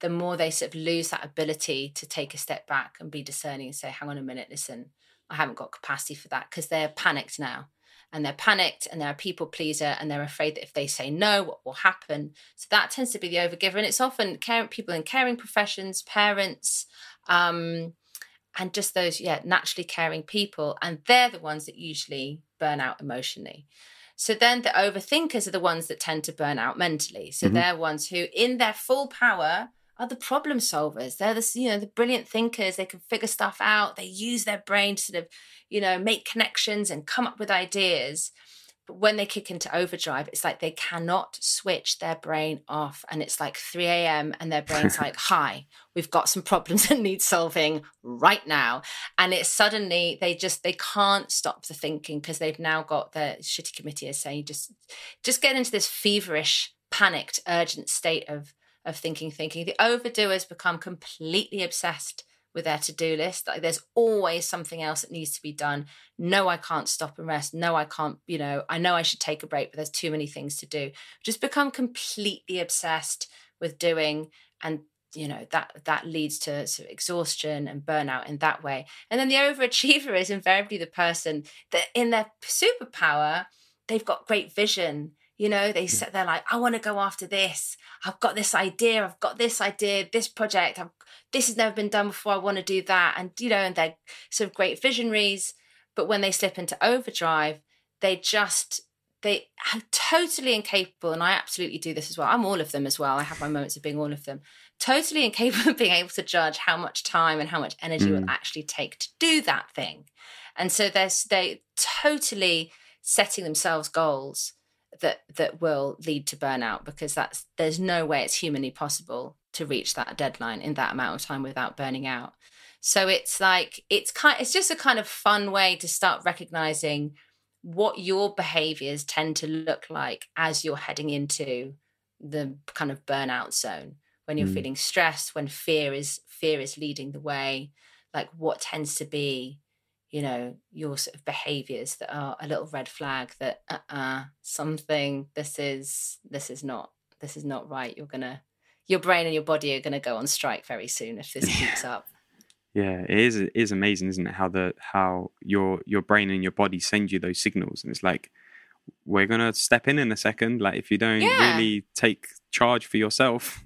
A: the more they sort of lose that ability to take a step back and be discerning and say hang on a minute listen i haven't got capacity for that because they're panicked now. And they're panicked and they're a people pleaser and they're afraid that if they say no what will happen? So that tends to be the overgiver. And it's often caring people in caring professions parents um, and just those yeah naturally caring people and they're the ones that usually burn out emotionally so then the overthinkers are the ones that tend to burn out mentally. So mm-hmm. they're ones who, in their full power, are the problem solvers. They're the you know the brilliant thinkers. They can figure stuff out. They use their brain to sort of you know make connections and come up with ideas. But when they kick into overdrive, it's like they cannot switch their brain off. And it's like 3 a.m. and their brain's like, hi, we've got some problems that need solving right now. And it's suddenly they just they can't stop the thinking because they've now got the shitty committee is saying just just get into this feverish, panicked, urgent state of of thinking, thinking. The overdoers become completely obsessed with their to-do list. Like there's always something else that needs to be done. No i can't stop and rest. No i can't you know i know i should take a break but there's too many things to do. Just become completely obsessed with doing and you know that that leads to sort of exhaustion and burnout in that way. And then the overachiever is invariably the person that in their superpower they've got great vision. You know, they hmm. sit there like, I want to go after this. I've got this idea. I've got this idea, this project. I've, this has never been done before. I want to do that. And, you know, and they're sort of great visionaries. But when they slip into overdrive, they just, they are totally incapable. And I absolutely do this as well. I'm all of them as well. I have my moments of being all of them. Totally incapable of being able to judge how much time and how much energy mm. will actually take to do that thing. And so there's, they totally setting themselves goals that that will lead to burnout because that's there's no way it's humanly possible to reach that deadline in that amount of time without burning out. So it's like it's kind it's just a kind of fun way to start recognizing what your behaviors tend to look like as you're heading into the kind of burnout zone. When you're mm. feeling stressed when fear is fear is leading the way like what tends to be you know your sort of behaviors that are a little red flag that uh-uh something this is this is not this is not right. You're gonna your brain and your body are gonna go on strike very soon if this keeps up
B: yeah it is it is amazing isn't it how the how your your brain and your body send you those signals and it's like we're gonna step in in a second like if you don't yeah. really take charge for yourself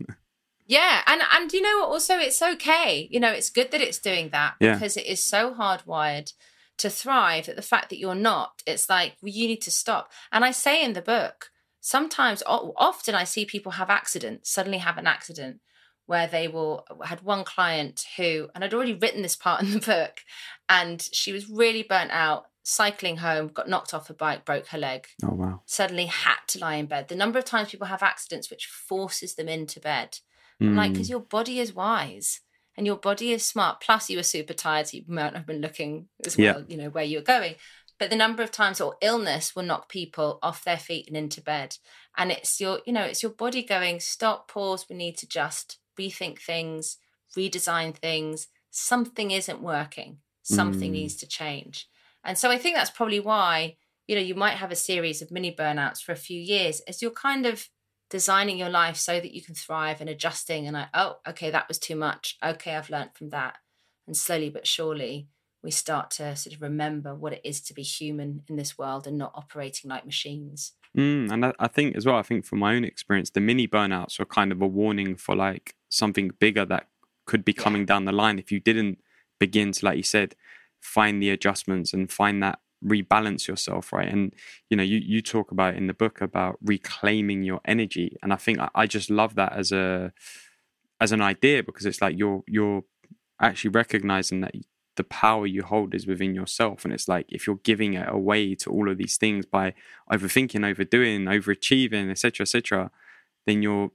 A: Yeah, and and you know what? Also, it's okay. You know, it's good that it's doing that
B: Yeah.
A: because it is so hardwired to thrive. That the fact that you're not, it's like well, you need to stop. And I say in the book, sometimes, often, I see people have accidents. Suddenly, have an accident where they will. I had one client who, and I'd already written this part in the book, and she was really burnt out. Cycling home, got knocked off her bike, broke her leg
B: Oh wow.
A: suddenly had to lie in bed. The number of times people have accidents which forces them into bed. I'm like,
B: Mm.
A: because your body is wise and your body is smart. Plus, you were super tired, so you might not have been looking as
B: Yeah.
A: well, you know, where you're going. But the number of times or illness will knock people off their feet and into bed. And it's your, you know, it's your body going, stop, pause, we need to just rethink things, redesign things. Something isn't working. Something
B: Mm.
A: needs to change. And so I think that's probably why, you know, you might have a series of mini burnouts for a few years as you're kind of designing your life so that you can thrive and adjusting and like, oh, okay, that was too much. Okay, I've learned from that. And slowly but surely we start to sort of remember what it is to be human in this world and not operating like machines.
B: Mm, and I, I think as well, I think from my own experience, the mini burnouts are kind of a warning for like something bigger that could be
A: Yeah.
B: coming down the line if you didn't begin to, like you said, find the adjustments and find that rebalance yourself, right? And you know, you you talk about in the book about reclaiming your energy, and I think I, I just love that as a as an idea because it's like you're you're actually recognizing that the power you hold is within yourself and it's like if you're giving it away to all of these things by overthinking overdoing overachieving etc etc then you're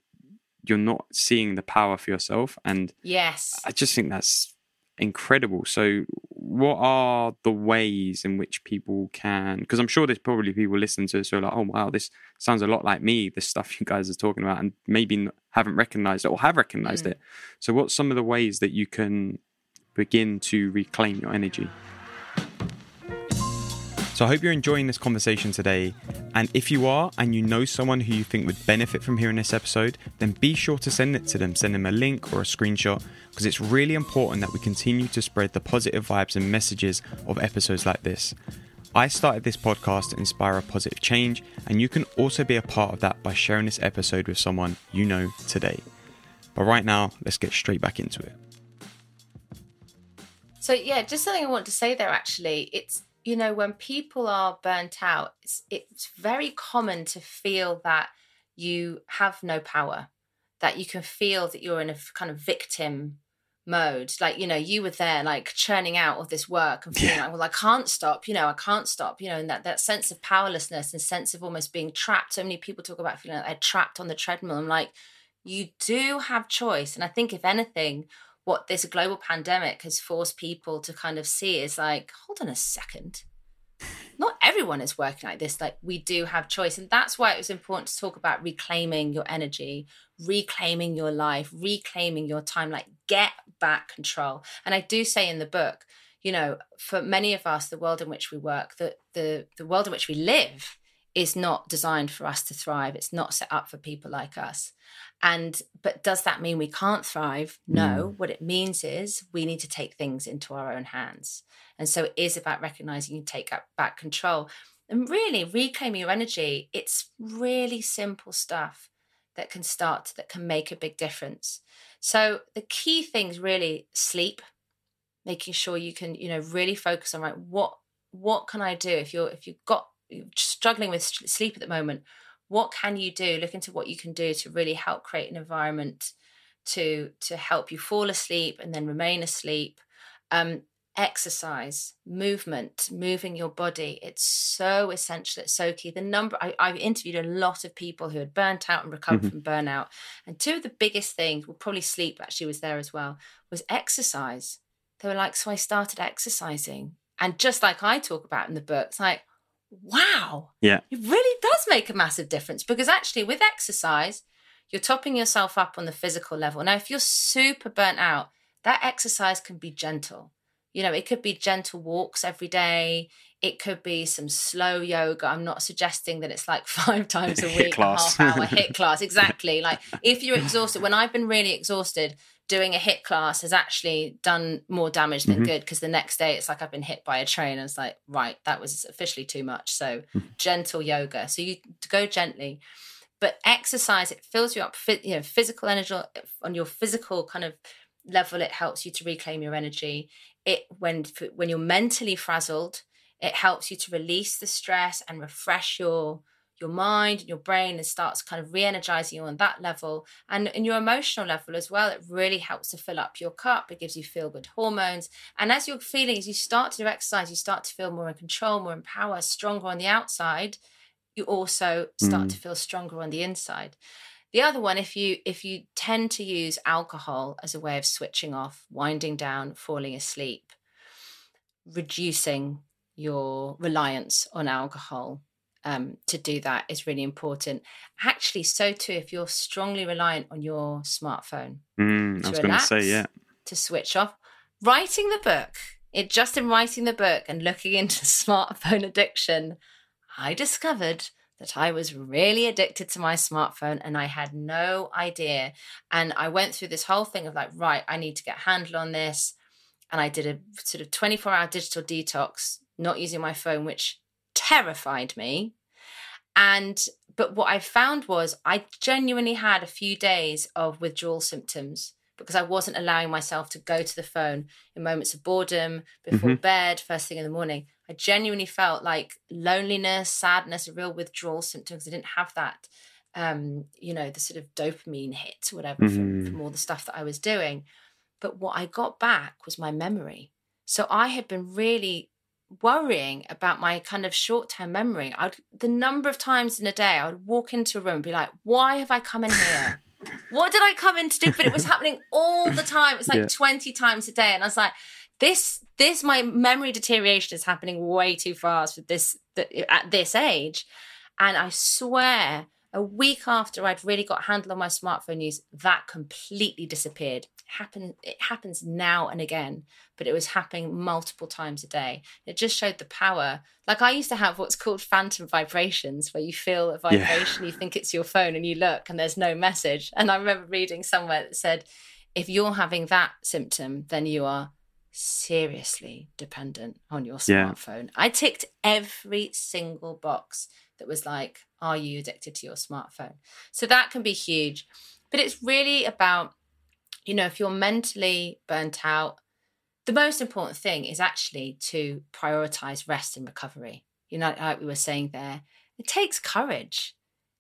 B: you're not seeing the power for yourself and
A: Yes.
B: i just think that's incredible so what are the ways in which people can because i'm sure there's probably people listening to this who are like oh wow this sounds a lot like me this stuff you guys are talking about and maybe haven't recognized it or have recognized
A: Mm.
B: it so what's some of the ways that you can begin to reclaim your energy so I hope you're enjoying this conversation today. And if you are, and you know someone who you think would benefit from hearing this episode, then be sure to send it to them. Send them a link or a screenshot because it's really important that we continue to spread the positive vibes and messages of episodes like this. I started this podcast to inspire a positive change, and you can also be a part of that by sharing this episode with someone you know today. But right now, let's get straight back into it.
A: So yeah, just something I want to say there. Actually, it's you know when people are burnt out, it's it's very common to feel that you have no power, that you can feel that you're in a kind of victim mode. Like you know you were there, like churning out all this work and feeling
B: Yeah.
A: like, well, I can't stop. You know, I can't stop. You know, and that that sense of powerlessness and sense of almost being trapped. So many people talk about feeling like they're trapped on the treadmill. I'm like, you do have choice, and I think if anything what this global pandemic has forced people to kind of see is like, hold on a second. Not everyone is working like this. Like, we do have choice. And that's why it was important to talk about reclaiming your energy, reclaiming your life, reclaiming your time. Like, get back control. And I do say in the book, you know, for many of us, the world in which we work, the, the, the world in which we live is not designed for us to thrive. It's not set up for people like us. And but does that mean we can't thrive? No. Mm. What it means is we need to take things into our own hands. And so it is about recognizing you take up back control. And really reclaiming your energy, it's really simple stuff that can start that can make a big difference. So the key things really sleep, making sure you can, you know, really focus on right what what can I do if you're if you've got you're struggling with sleep at the moment what can you do look into what you can do to really help create an environment to to help you fall asleep and then remain asleep. Um exercise movement moving your body it's so essential it's so key. The number I, i've interviewed a lot of people who had burnt out and recovered
B: Mhm.
A: from burnout and two of the biggest things well probably sleep actually was there as well was exercise. They were like so i started exercising. And just like i talk about in the book it's like wow.
B: Yeah.
A: it really does make a massive difference because actually with exercise you're topping yourself up on the physical level. Now if you're super burnt out that exercise can be gentle. You know it could be gentle walks every day. It could be some slow yoga. I'm not suggesting that it's like five times a
B: HIIT
A: week
B: class.
A: a half hour HIIT class. Exactly. Like if you're exhausted when i've been really exhausted doing a HIIT class has actually done more damage than
B: Mhm.
A: good because the next day it's like I've been hit by a train and it's like right that was officially too much. So gentle yoga. So you go gently but exercise it fills you up you know physical energy on your physical kind of level it helps you to reclaim your energy. It when when you're mentally frazzled it helps you to release the stress and refresh your your mind and your brain and starts kind of re-energizing you on that level and in your emotional level as well it really helps to fill up your cup. It gives you feel good hormones. And as you're feeling as you start to do exercise you start to feel more in control more in power stronger on the outside you also start mm. to feel stronger on the inside. The other one if you if you tend to use alcohol as a way of switching off winding down falling asleep reducing your reliance on alcohol um, to do that is really important. Actually, so too if you're strongly reliant on your smartphone.
B: Mm, I was going to say, yeah.
A: To switch off. Writing the book, it just in writing the book and looking into smartphone addiction, I discovered that I was really addicted to my smartphone and I had no idea. And I went through this whole thing of like, right, I need to get a handle on this. And I did a sort of 24 hour digital detox, not using my phone, which terrified me. And but what I found was I genuinely had a few days of withdrawal symptoms because I wasn't allowing myself to go to the phone in moments of boredom, before mm-hmm. bed, first thing in the morning. I genuinely felt like loneliness, sadness, a real withdrawal symptoms. I didn't have that, um, you know, the sort of dopamine hit, or whatever, mm-hmm. from, from all the stuff that I was doing. But what I got back was my memory. So I had been really worrying about my kind of short term memory. I'd the number of times in a day I would walk into a room and be like, why have I come in here? what did I come in to do? But it was happening all the time. It's like yeah. 20 times a day. And I was like, this, this, my memory deterioration is happening way too fast with this, at this age. And I swear a week after I'd really got a handle on my smartphone use, that completely disappeared. Happen it happens now and again, but it was happening multiple times a day. It just showed the power. Like I used to have what's called phantom vibrations, where you feel a vibration, yeah. you think it's your phone, and you look and there's no message. And I remember reading somewhere that said, if you're having that symptom, then you are seriously dependent on your smartphone. Yeah. I ticked every single box that was like, are you addicted to your smartphone? So that can be huge. But it's really about, you know, if you're mentally burnt out, the most important thing is actually to prioritize rest and recovery. You know, like we were saying there, it takes courage.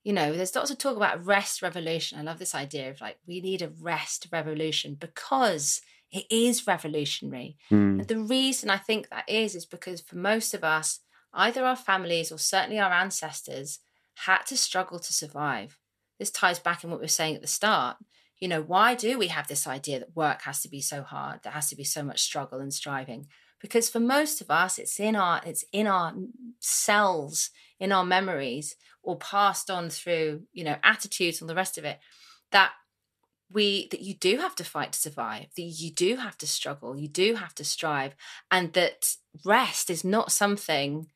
A: You know, there's lots of talk about rest revolution. I love this idea of like, we need a rest revolution because it is revolutionary. Mm. And the reason I think that is, is because for most of us, either our families or certainly our ancestors had to struggle to survive. This ties back in what we were saying at the start. You know, why do we have this idea that work has to be so hard, there has to be so much struggle and striving? Because for most of us, it's in our it's in our cells, in our memories, or passed on through, you know, attitudes and the rest of it, that we that you do have to fight to survive that you do have to struggle you do have to strive and that rest is not something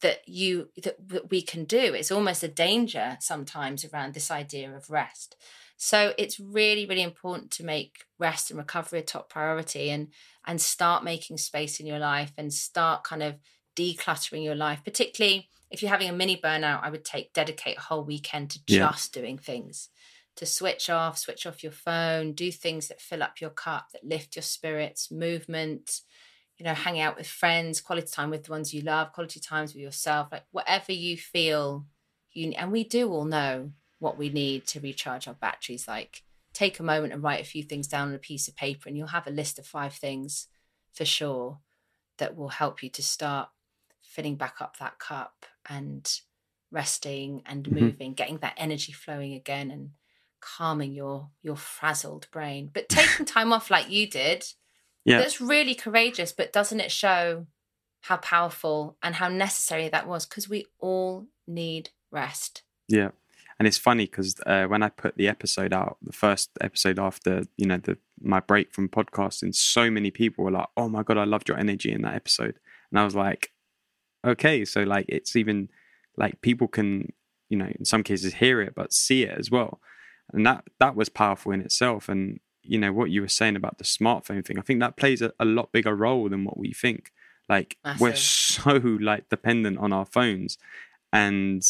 A: that you that, that we can do it's almost a danger sometimes around this idea of rest so it's really really important to make rest and recovery a top priority and and start making space in your life and start kind of decluttering your life particularly if you're having a mini burnout i would take dedicate a whole weekend to just yeah. doing things to switch off switch off your phone do things that fill up your cup that lift your spirits movement you know, hanging out with friends, quality time with the ones you love, quality times with yourself, like whatever you feel you and we do all know what we need to recharge our batteries. Like take a moment and write a few things down on a piece of paper and you'll have a list of five things for sure that will help you to start filling back up that cup and resting and mm-hmm. moving, getting that energy flowing again and calming your your frazzled brain. But taking time off like you did yeah. That's really courageous, but doesn't it show how powerful and how necessary that was? Because we all need rest.
B: Yeah. And it's funny because uh, when I put the episode out, the first episode after you know the my break from podcasting, so many people were like, "Oh my god, I loved your energy in that episode," and I was like, "Okay, so like it's even like people can you know in some cases hear it but see it as well," and that that was powerful in itself. And you know what you were saying about the smartphone thing i think that plays a, a lot bigger role than what we think. Like Massive. we're so like dependent on our phones. And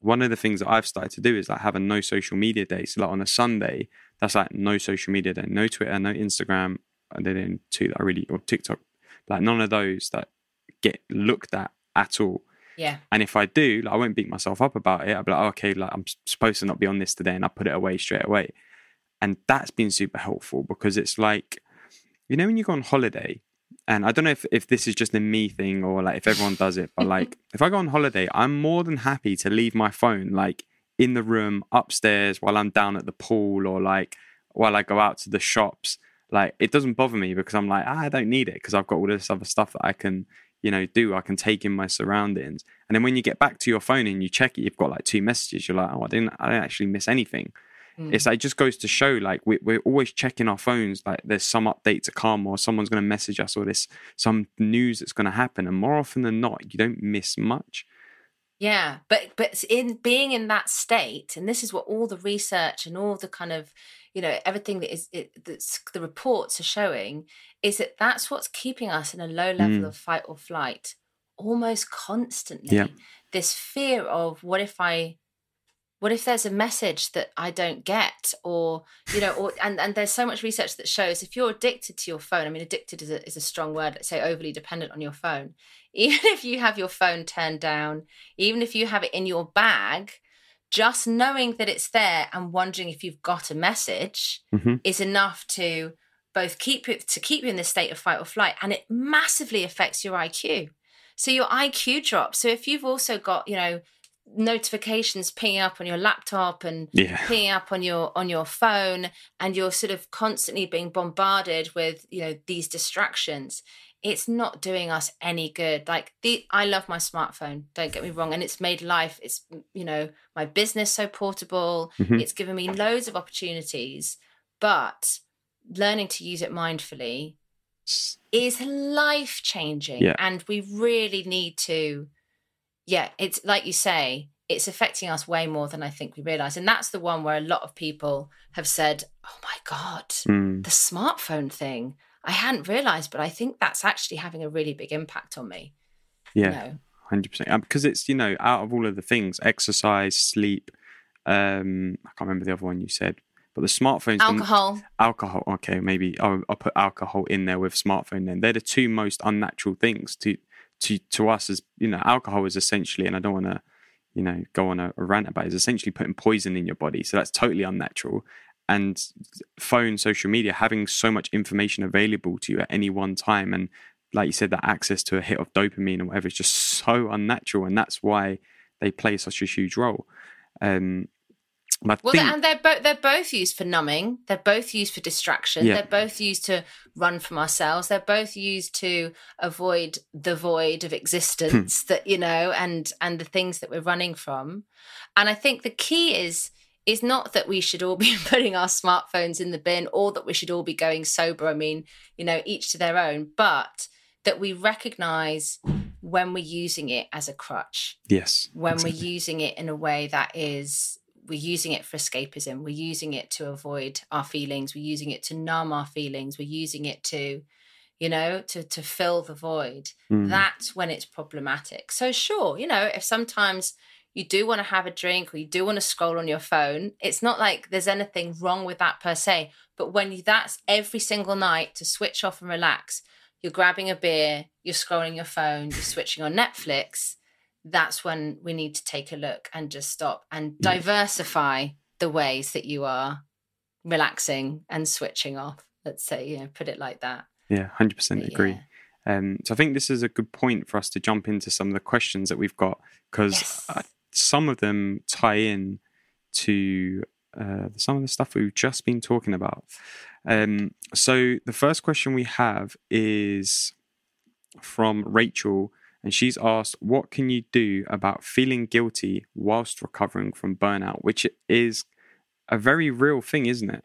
B: one of the things that I've started to do is like have a no social media day. So like on a Sunday, that's like no social media day, no Twitter, no Instagram. And then two that I really or TikTok, like none of those that get looked at at all.
A: Yeah.
B: And if I do, like, I won't beat myself up about it. I'll be like, oh, okay, like I'm supposed to not be on this today, and I put it away straight away. And that's been super helpful because it's like, you know, when you go on holiday, and I don't know if, if this is just a me thing or like if everyone does it, but like if I go on holiday, I'm more than happy to leave my phone like in the room upstairs while I'm down at the pool or like while I go out to the shops. Like it doesn't bother me because I'm like, ah, I don't need it because I've got all this other stuff that I can, you know, do. I can take in my surroundings. And then when you get back to your phone and you check it, you've got like two messages. You're like, oh, I didn't, I didn't actually miss anything. Mm. It's like it just goes to show like we, we're always checking our phones. Like there's some update to come or someone's going to message us or this some news that's going to happen. And more often than not, you don't miss much.
A: Yeah, but but in being in that state, and this is what all the research and all the kind of you know everything that is it, that's the reports are showing is that that's what's keeping us in a low level mm. of fight or flight almost constantly.
B: Yeah.
A: This fear of what if I what if there's a message that I don't get or you know or and, and there's so much research that shows if you're addicted to your phone I mean addicted is a, is a strong word let's say overly dependent on your phone. Even if you have your phone turned down even if you have it in your bag just knowing that it's there and wondering if you've got a message
B: mm-hmm.
A: is enough to both keep it to keep you in this state of fight or flight and it massively affects your IQ so your IQ drops. So if you've also got you know notifications pinging up on your laptop and
B: yeah.
A: pinging up on your on your phone and you're sort of constantly being bombarded with you know these distractions it's not doing us any good like the i love my smartphone don't get me wrong and it's made life it's you know my business so portable
B: mm-hmm.
A: it's given me loads of opportunities but learning to use it mindfully is life changing
B: yeah.
A: and we really need to yeah, it's like you say, it's affecting us way more than I think we realize. And that's the one where a lot of people have said, oh my God,
B: mm.
A: the smartphone thing. I hadn't realized, but I think that's actually having a really big impact on me.
B: Yeah. You know? 100%. Because it's, you know, out of all of the things, exercise, sleep, um, I can't remember the other one you said, but the smartphones.
A: Alcohol.
B: alcohol. Okay, maybe I'll, I'll, put alcohol in there with smartphone then. They're the two most unnatural things to to to us as you know, alcohol is essentially, and I don't want to, you know, go on a, a rant about it, is essentially putting poison in your body. So that's totally unnatural. And phone, social media, having so much information available to you at any one time, and like you said, that access to a hit of dopamine or whatever is just so unnatural, and that's why they play such a huge role. Um,
A: well, think... and they're both they're both used for numbing. They're both used for distraction.
B: Yeah.
A: They're both used to run from ourselves. They're both used to avoid the void of existence hmm. that you know, and and the things that we're running from. And I think the key is is not that we should all be putting our smartphones in the bin or that we should all be going sober. I mean, you know, each to their own, but that we recognize when we're using it as a crutch.
B: Yes.
A: When exactly. we're using it in a way that is we're using it for escapism. We're using it to avoid our feelings. We're using it to numb our feelings. We're using it to you know to to fill the void.
B: Mm.
A: that's when it's problematic. So sure you know if sometimes you do want to have a drink or you do want to scroll on your phone it's not like there's anything wrong with that per se but when you, that's every single night to switch off and relax you're grabbing a beer you're scrolling your phone you're switching on netflix that's when we need to take a look and just stop and diversify the ways that you are relaxing and switching off. Let's say, you know, put it like that.
B: Yeah, 100% agree. Yeah. Um, so I think this is a good point for us to jump into some of the questions that we've got because yes. uh, some of them tie in to uh, some of the stuff we've just been talking about. Um, so the first question we have is from Rachel and she's asked, What can you do about feeling guilty whilst recovering from burnout? Which is a very real thing, isn't it?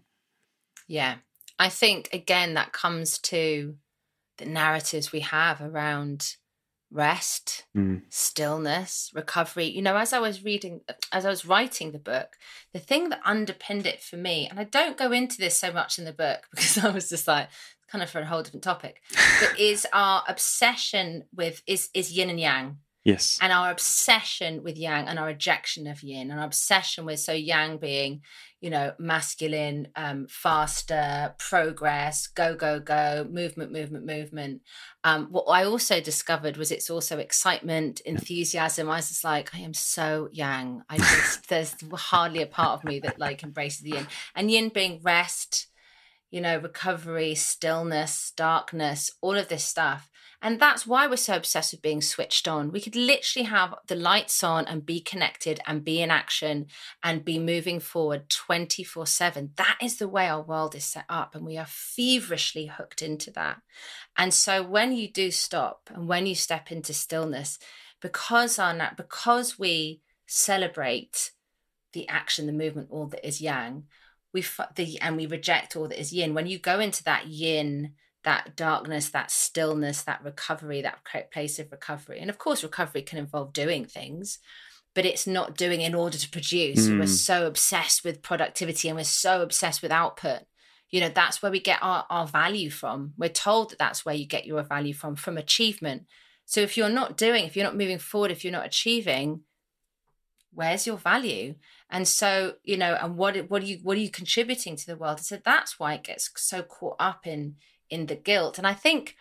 A: Yeah. I think, again, that comes to the narratives we have around rest,
B: mm.
A: stillness, recovery. You know, as I was reading, as I was writing the book, the thing that underpinned it for me, and I don't go into this so much in the book because I was just like, kind of for a whole different topic, but is our obsession with is is yin and yang.
B: Yes.
A: And our obsession with yang and our rejection of yin and our obsession with so yang being, you know, masculine, um, faster, progress, go, go, go, movement, movement, movement. Um, what I also discovered was it's also excitement, enthusiasm. I was just like, I am so yang. I just, there's hardly a part of me that like embraces the yin. And yin being rest, you know, recovery, stillness, darkness, all of this stuff. And that's why we're so obsessed with being switched on. We could literally have the lights on and be connected and be in action and be moving forward 24 7. That is the way our world is set up. And we are feverishly hooked into that. And so when you do stop and when you step into stillness, because our because we celebrate the action, the movement, all that is yang, we the and we reject all that is yin. When you go into that yin that darkness, that stillness, that recovery, that place of recovery. And of course, recovery can involve doing things, but it's not doing in order to produce. Mm. We're so obsessed with productivity and we're so obsessed with output. You know, that's where we get our, our value from. We're told that that's where you get your value from, from achievement. So if you're not doing, if you're not moving forward, if you're not achieving, where's your value? And so, you know, and what what are you what are you contributing to the world? So that's why it gets so caught up in in the guilt. And I think,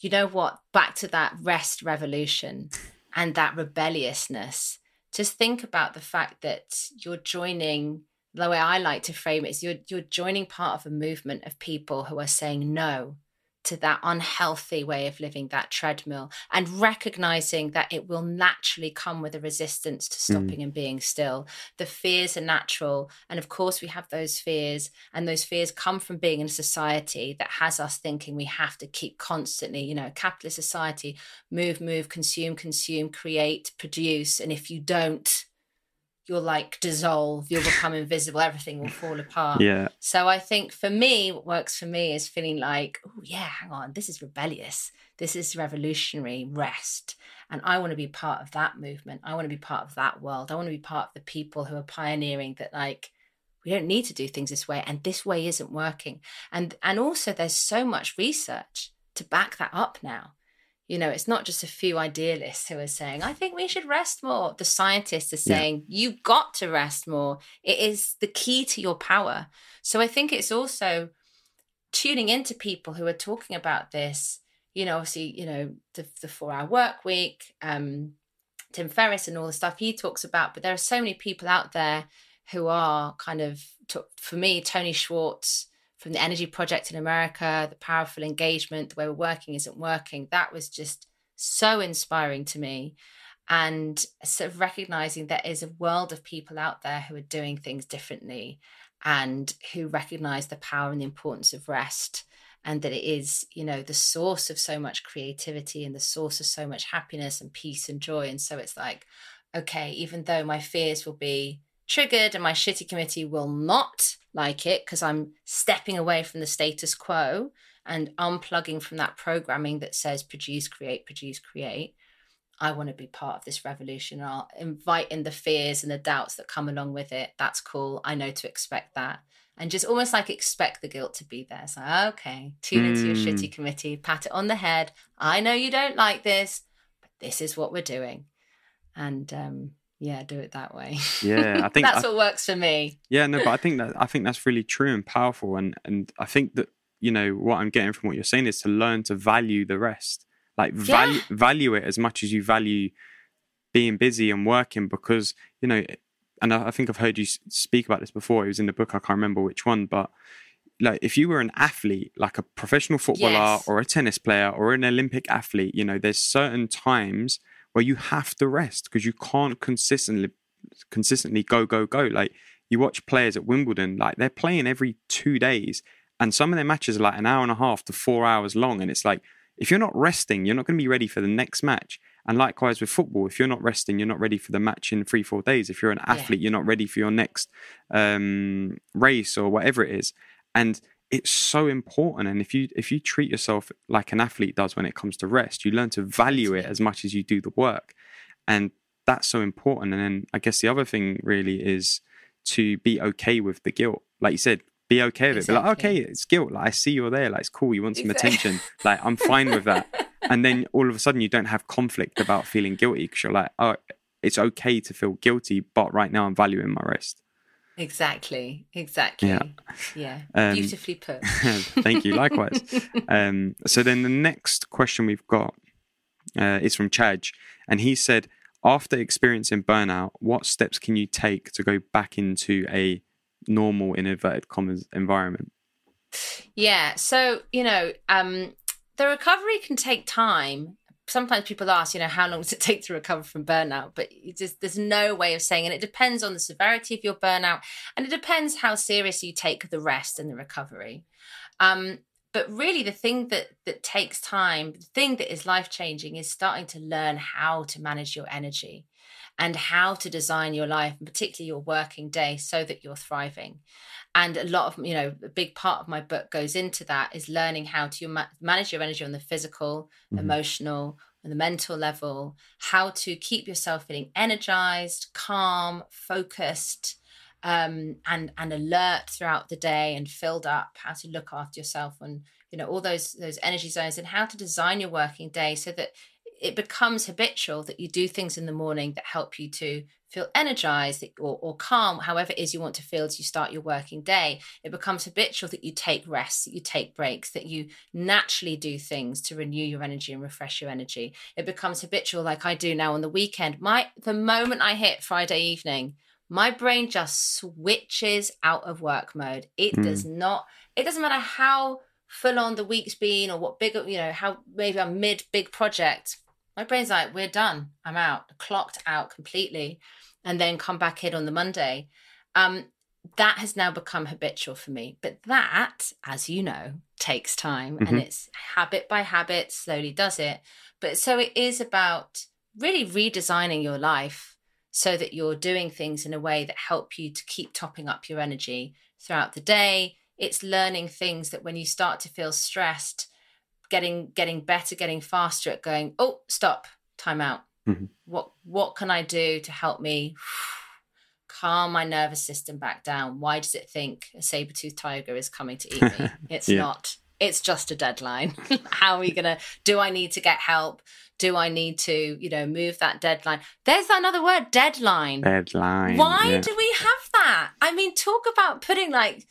A: you know what, back to that rest revolution and that rebelliousness, just think about the fact that you're joining the way I like to frame it is you're you're joining part of a movement of people who are saying no to that unhealthy way of living, that treadmill, and recognizing that it will naturally come with a resistance to mm. stopping mm. and being still. The fears are natural. And of course, we have those fears, and those fears come from being in a society that has us thinking we have to keep constantly, you know, a capitalist society, move, move, consume, consume, create, produce. And if you don't, you'll like dissolve, you'll become invisible, everything will fall apart.
B: Yeah.
A: So I think for me, what works for me is feeling like, oh yeah, hang on, this is rebellious. This is revolutionary rest. And I want to be part of that movement. I want to be part of that world. I want to be part of the people who are pioneering that like we don't need to do things this way and this way isn't working. And and also there's so much research to back that up now you know, it's not just a few idealists who are saying, I think we should rest more. The scientists are saying, yeah. you've got to rest more. It is the key to your power. So I think it's also tuning into people who are talking about this, you know, obviously, you know, the, the four hour work week, um, Tim Ferriss and all the stuff he talks about. But there are so many people out there who are kind of, for me, Tony Schwartz, from the energy project in America, the powerful engagement, the way we're working isn't working. That was just so inspiring to me. And sort of recognizing there is a world of people out there who are doing things differently and who recognize the power and the importance of rest and that it is you know the source of so much creativity and the source of so much happiness and peace and joy and so it's like okay even though my fears will be triggered and my shitty committee will not like it because I'm stepping away from the status quo and unplugging from that programming that says produce, create, produce, create. I want to be part of this revolution. I'll invite in the fears and the doubts that come along with it. That's cool. I know to expect that. And just almost like expect the guilt to be there. So, okay, tune into your shitty mm. committee, pat it on the head. I know you don't like this, but this is what we're doing. And um, yeah do it that way
B: yeah i think
A: that's I, what works for me
B: yeah no but i think that i think that's really true and powerful and and i think that you know what i'm getting from what you're saying is to learn to value the rest like value yeah. value it as much as you value being busy and working because you know and I, I think i've heard you speak about this before it was in the book i can't remember which one but like if you were an athlete like a professional footballer yes. or a tennis player or an olympic athlete you know there's certain times where you have to rest because you can't consistently consistently go go go. Like you watch players at Wimbledon, like they're playing every two days, and some of their matches are like an hour and a half to four hours long, and it's like if you're not resting, you're not going to be ready for the next match. And likewise with football, if you're not resting, you're not ready for the match in three, four days. If you're an athlete, yeah. you're not ready for your next um, race or whatever it is. And it's so important and if you if you treat yourself like an athlete does when it comes to rest you learn to value it as much as you do the work and that's so important and then i guess the other thing really is to be okay with the guilt like you said be okay with it. Be like, okay, it's guilt. Like I see you're there. Like it's cool. You want some exactly. attention. Like I'm fine with that. and then all of a sudden you don't have conflict about feeling guilty because you're like, oh, it's okay to feel guilty, but right now I'm valuing my rest.
A: Exactly. Exactly. Yeah. Yeah. Um, Beautifully put.
B: thank you. Likewise. um, so then the next question we've got uh, is from Chaj, and he said, after experiencing burnout, what steps can you take to go back into a normal, in inverted commas, environment?
A: Yeah. So, you know, um, the recovery can take time. Sometimes people ask, you know, how long does it take to recover from burnout? But just, there's no way of saying, and it depends on the severity of your burnout, and it depends how serious you take the rest and the recovery. Um, but really, the thing that that takes time, the thing that is life changing, is starting to learn how to manage your energy and how to design your life, and particularly your working day, so that you're thriving and a lot of you know a big part of my book goes into that is learning how to ma- manage your energy on the physical mm-hmm. emotional and the mental level how to keep yourself feeling energized calm focused um, and and alert throughout the day and filled up how to look after yourself and you know all those those energy zones and how to design your working day so that it becomes habitual that you do things in the morning that help you to feel energized or, or calm, however it is you want to feel as you start your working day. It becomes habitual that you take rests, that you take breaks, that you naturally do things to renew your energy and refresh your energy. It becomes habitual, like I do now on the weekend. My the moment I hit Friday evening, my brain just switches out of work mode. It mm. does not, it doesn't matter how full on the week's been or what big, you know, how maybe I'm mid big project my brain's like, we're done. I'm out, clocked out completely, and then come back in on the Monday. Um, that has now become habitual for me. But that, as you know, takes time mm-hmm. and it's habit by habit, slowly does it. But so it is about really redesigning your life so that you're doing things in a way that help you to keep topping up your energy throughout the day. It's learning things that when you start to feel stressed, getting getting better, getting faster at going, oh, stop, time out. Mm-hmm. What what can I do to help me calm my nervous system back down? Why does it think a saber-toothed tiger is coming to eat me? It's yeah. not. It's just a deadline. How are we gonna do I need to get help? Do I need to, you know, move that deadline? There's another word, deadline.
B: Deadline.
A: Why yeah. do we have that? I mean, talk about putting like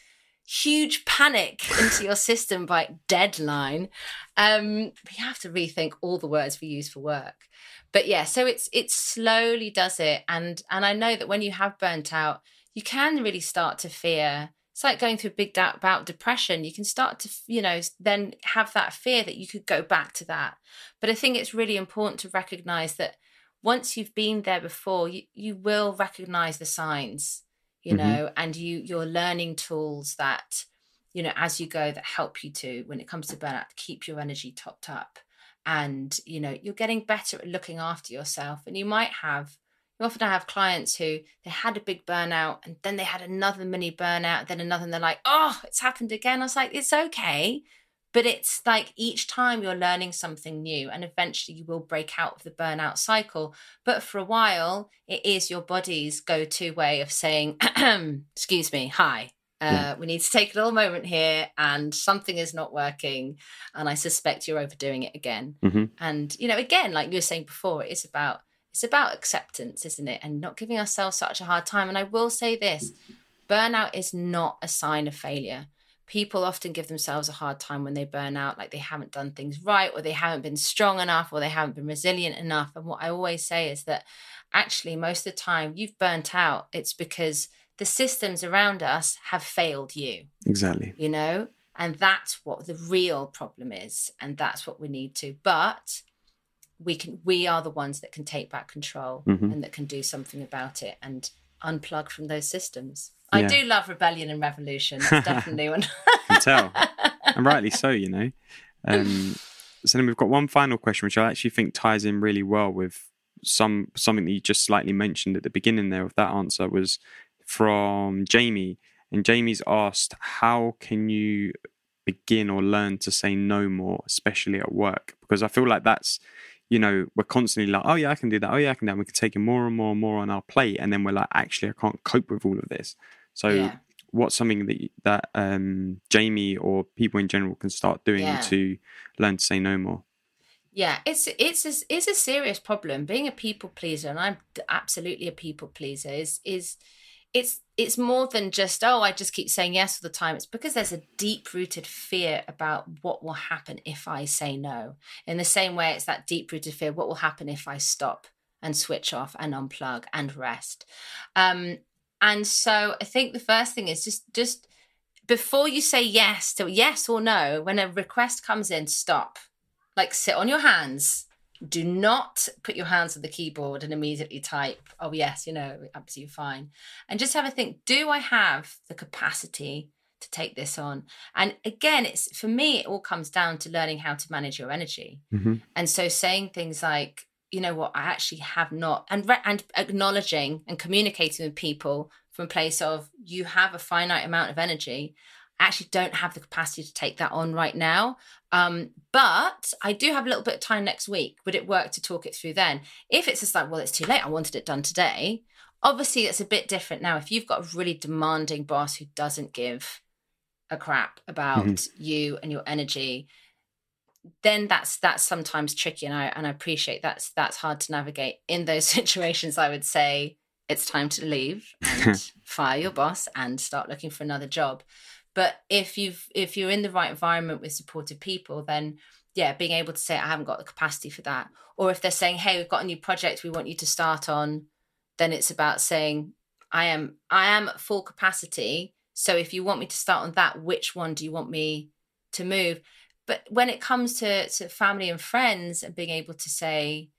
A: huge panic into your system by deadline. Um, we have to rethink all the words we use for work. But yeah, so it's it slowly does it, and and I know that when you have burnt out, you can really start to fear. It's like going through a big doubt about depression. You can start to, you know, then have that fear that you could go back to that. But I think it's really important to recognize that once you've been there before, you, you will recognize the signs you mm-hmm. know and you you're learning tools that you know as you go that help you to when it comes to burnout keep your energy topped up. And you know you're getting better at looking after yourself. And you might have you often have clients who they had a big burnout and then they had another mini burnout then another and they're like oh it's happened again. I was like it's okay but it's like each time you're learning something new and eventually you will break out of the burnout cycle. But for a while it is your body's go-to way of saying excuse me hi uh, we need to take a little moment here and something is not working and i suspect you're overdoing it again. Mm-hmm. and you know again like you were saying before it's about it's about acceptance isn't it? And not giving ourselves such a hard time. And i will say this burnout is not a sign of failure people often give themselves a hard time when they burn out, like they haven't done things right, or they haven't been strong enough, or they haven't been resilient enough. And what I always say is that actually, most of the time, you've burnt out, it's because the systems around us have failed you.
B: Exactly.
A: You know? And that's what the real problem is. And that's what we need to. But we can we are the ones that can take back control mm-hmm. and that can do something about it and unplug from those systems. I do love rebellion and revolution. That's definitely one.
B: can tell, and rightly so. You know. Um, so then we've got one final question, which I actually think ties in really well with some something that you just slightly mentioned at the beginning there of that answer was from Jamie, and Jamie's asked, "How can you begin or learn to say no more, especially at work?" Because I feel like that's you know, we're constantly like, oh yeah, I can do that. Oh yeah, I can do that. We can take more and more and more on our plate, and then we're like, actually, I can't cope with all of this. So, yeah. what's something that that um, Jamie or people in general can start doing
A: Yeah.
B: to learn to say no more?
A: Yeah, it's it's a, it's a serious problem. Being a people pleaser, and I'm absolutely a people pleaser, is is it's it's more than just oh I just keep saying yes all the time. It's because there's a deep rooted fear about what will happen if I say no. In the same way, it's that deep rooted fear what will happen if I stop and switch off and unplug and rest. Um, and so I think the first thing is just just before you say yes to yes or no, when a request comes in, stop. Like sit on your hands. Do not put your hands on the keyboard and immediately type oh yes you know absolutely fine. And just have a think do i have the capacity to take this on? And again it's for me it all comes down to learning how to manage your energy.
B: Mm-hmm.
A: and so saying things like you know what i actually have not and re- and acknowledging and communicating with people from a place of you have a finite amount of energy I actually don't have the capacity to take that on right now um, but I do have a little bit of time next week. Would it work to talk it through then? If it's just like, well, it's too late, I wanted it done today. Obviously, it's a bit different now. If you've got a really demanding boss who doesn't give a crap about
B: Mhm.
A: you and your energy, then that's that's sometimes tricky, and I and I appreciate that's that's hard to navigate. In those situations, I would say it's time to leave and fire your boss and start looking for another job. But if you've if you're in the right environment with supportive people then yeah being able to say i haven't got the capacity for that or if they're saying hey we've got a new project we want you to start on then it's about saying i am i am at full capacity. So if you want me to start on that which one do you want me to move but when it comes to to family and friends and being able to say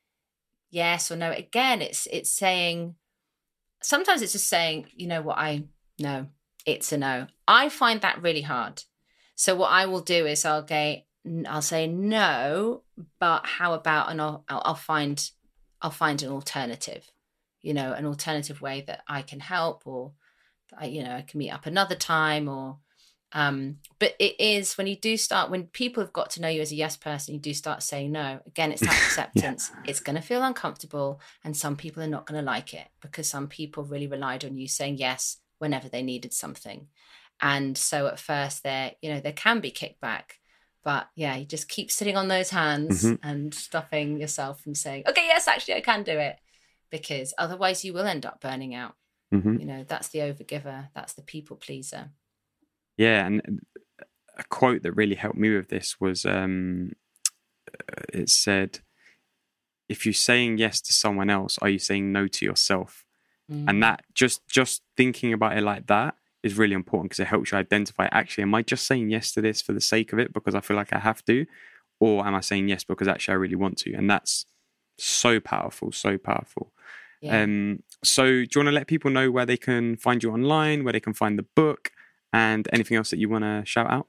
A: yes or no again it's it's saying sometimes it's just saying you know what i know it's a no. I find that really hard. So what I will do is I'll go, I'll say no, but how about and I'll I'll find I'll find an alternative, you know, an alternative way that I can help, or you know I can meet up another time, or um. But it is when you do start when people have got to know you as a yes person, you do start saying no. Again, it's that acceptance. It's going to feel uncomfortable, and some people are not going to like it because some people really relied on you saying yes whenever they needed something. And so at first there, you know, there can be kickback. But yeah, you just keep sitting on those hands
B: Mhm.
A: and stopping yourself from saying, okay, yes, actually, I can do it. Because otherwise you will end up burning out.
B: hmm
A: You know, that's the overgiver, that's the people pleaser.
B: Yeah, and a quote that really helped me with this was um, uh, it said, "If you're saying yes to someone else, are you saying no to yourself?"
A: Mm.
B: And that just just thinking about it like that is really important because it helps you identify. Actually, am I just saying yes to this for the sake of it because I feel like I have to, or am I saying yes because actually I really want to? And that's so powerful, so powerful.
A: yeah.
B: Um, so, do you want to let people know where they can find you online, where they can find the book, and anything else that you want to shout out?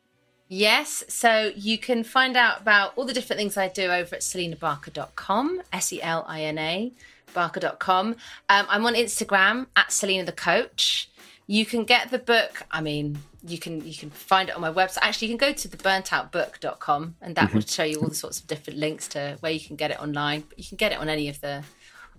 A: Yes, so you can find out about all the different things I do over at selinabarker.com, S E L I N A, barker.com. Um, I'm on Instagram at Selina the Coach. You can get the book, I mean, you can you can find it on my website. Actually, you can go to the burntoutbook.com and that will show you all the sorts of different links to where you can get it online. But you can get it on any of the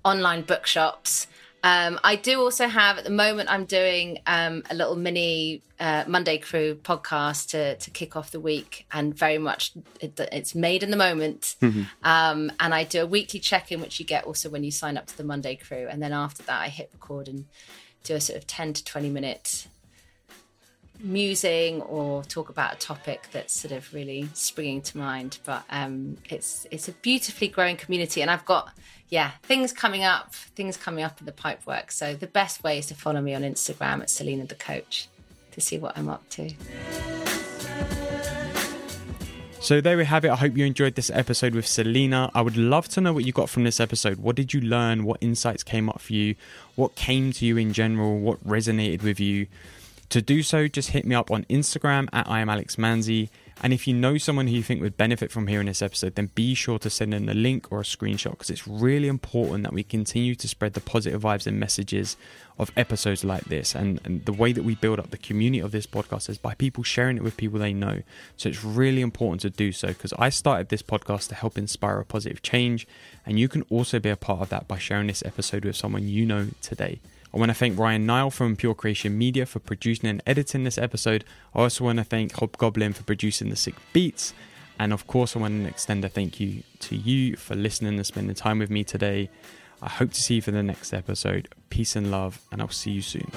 A: online bookshops. Um, I do also have at the moment. I'm doing um, a little mini uh, Monday Crew podcast to to kick off the week, and very much it, it's made in the moment. Um, and I do a weekly check in, which you get also when you sign up to the Monday Crew, and then after that, I hit record and do a sort of ten to twenty minute musing or talk about a topic that's sort of really springing to mind but um it's it's a beautifully growing community and i've got yeah things coming up things coming up in the pipe work so the best way is to follow me on instagram at selina the coach to see what i'm up to
B: So there we have it. I hope you enjoyed this episode with Selina. I would love to know what you got from this episode. What did you learn? What insights came up for you? What came to you in general? What resonated with you? To do so, just hit me up on Instagram at I am Alex Manzi. And if you know someone who you think would benefit from hearing this episode, then be sure to send in a link or a screenshot because it's really important that we continue to spread the positive vibes and messages of episodes like this. And, and the way that we build up the community of this podcast is by people sharing it with people they know. So it's really important to do so because I started this podcast to help inspire a positive change. And you can also be a part of that by sharing this episode with someone you know today. I want to thank Ryan Nile from Pure Creation Media for producing and editing this episode. I also want to thank Hobgoblin for producing the sick beats. And of course, I want to extend a thank you to you for listening and spending time with me today. I hope to see you for the next episode. Peace and love, and I'll see you soon.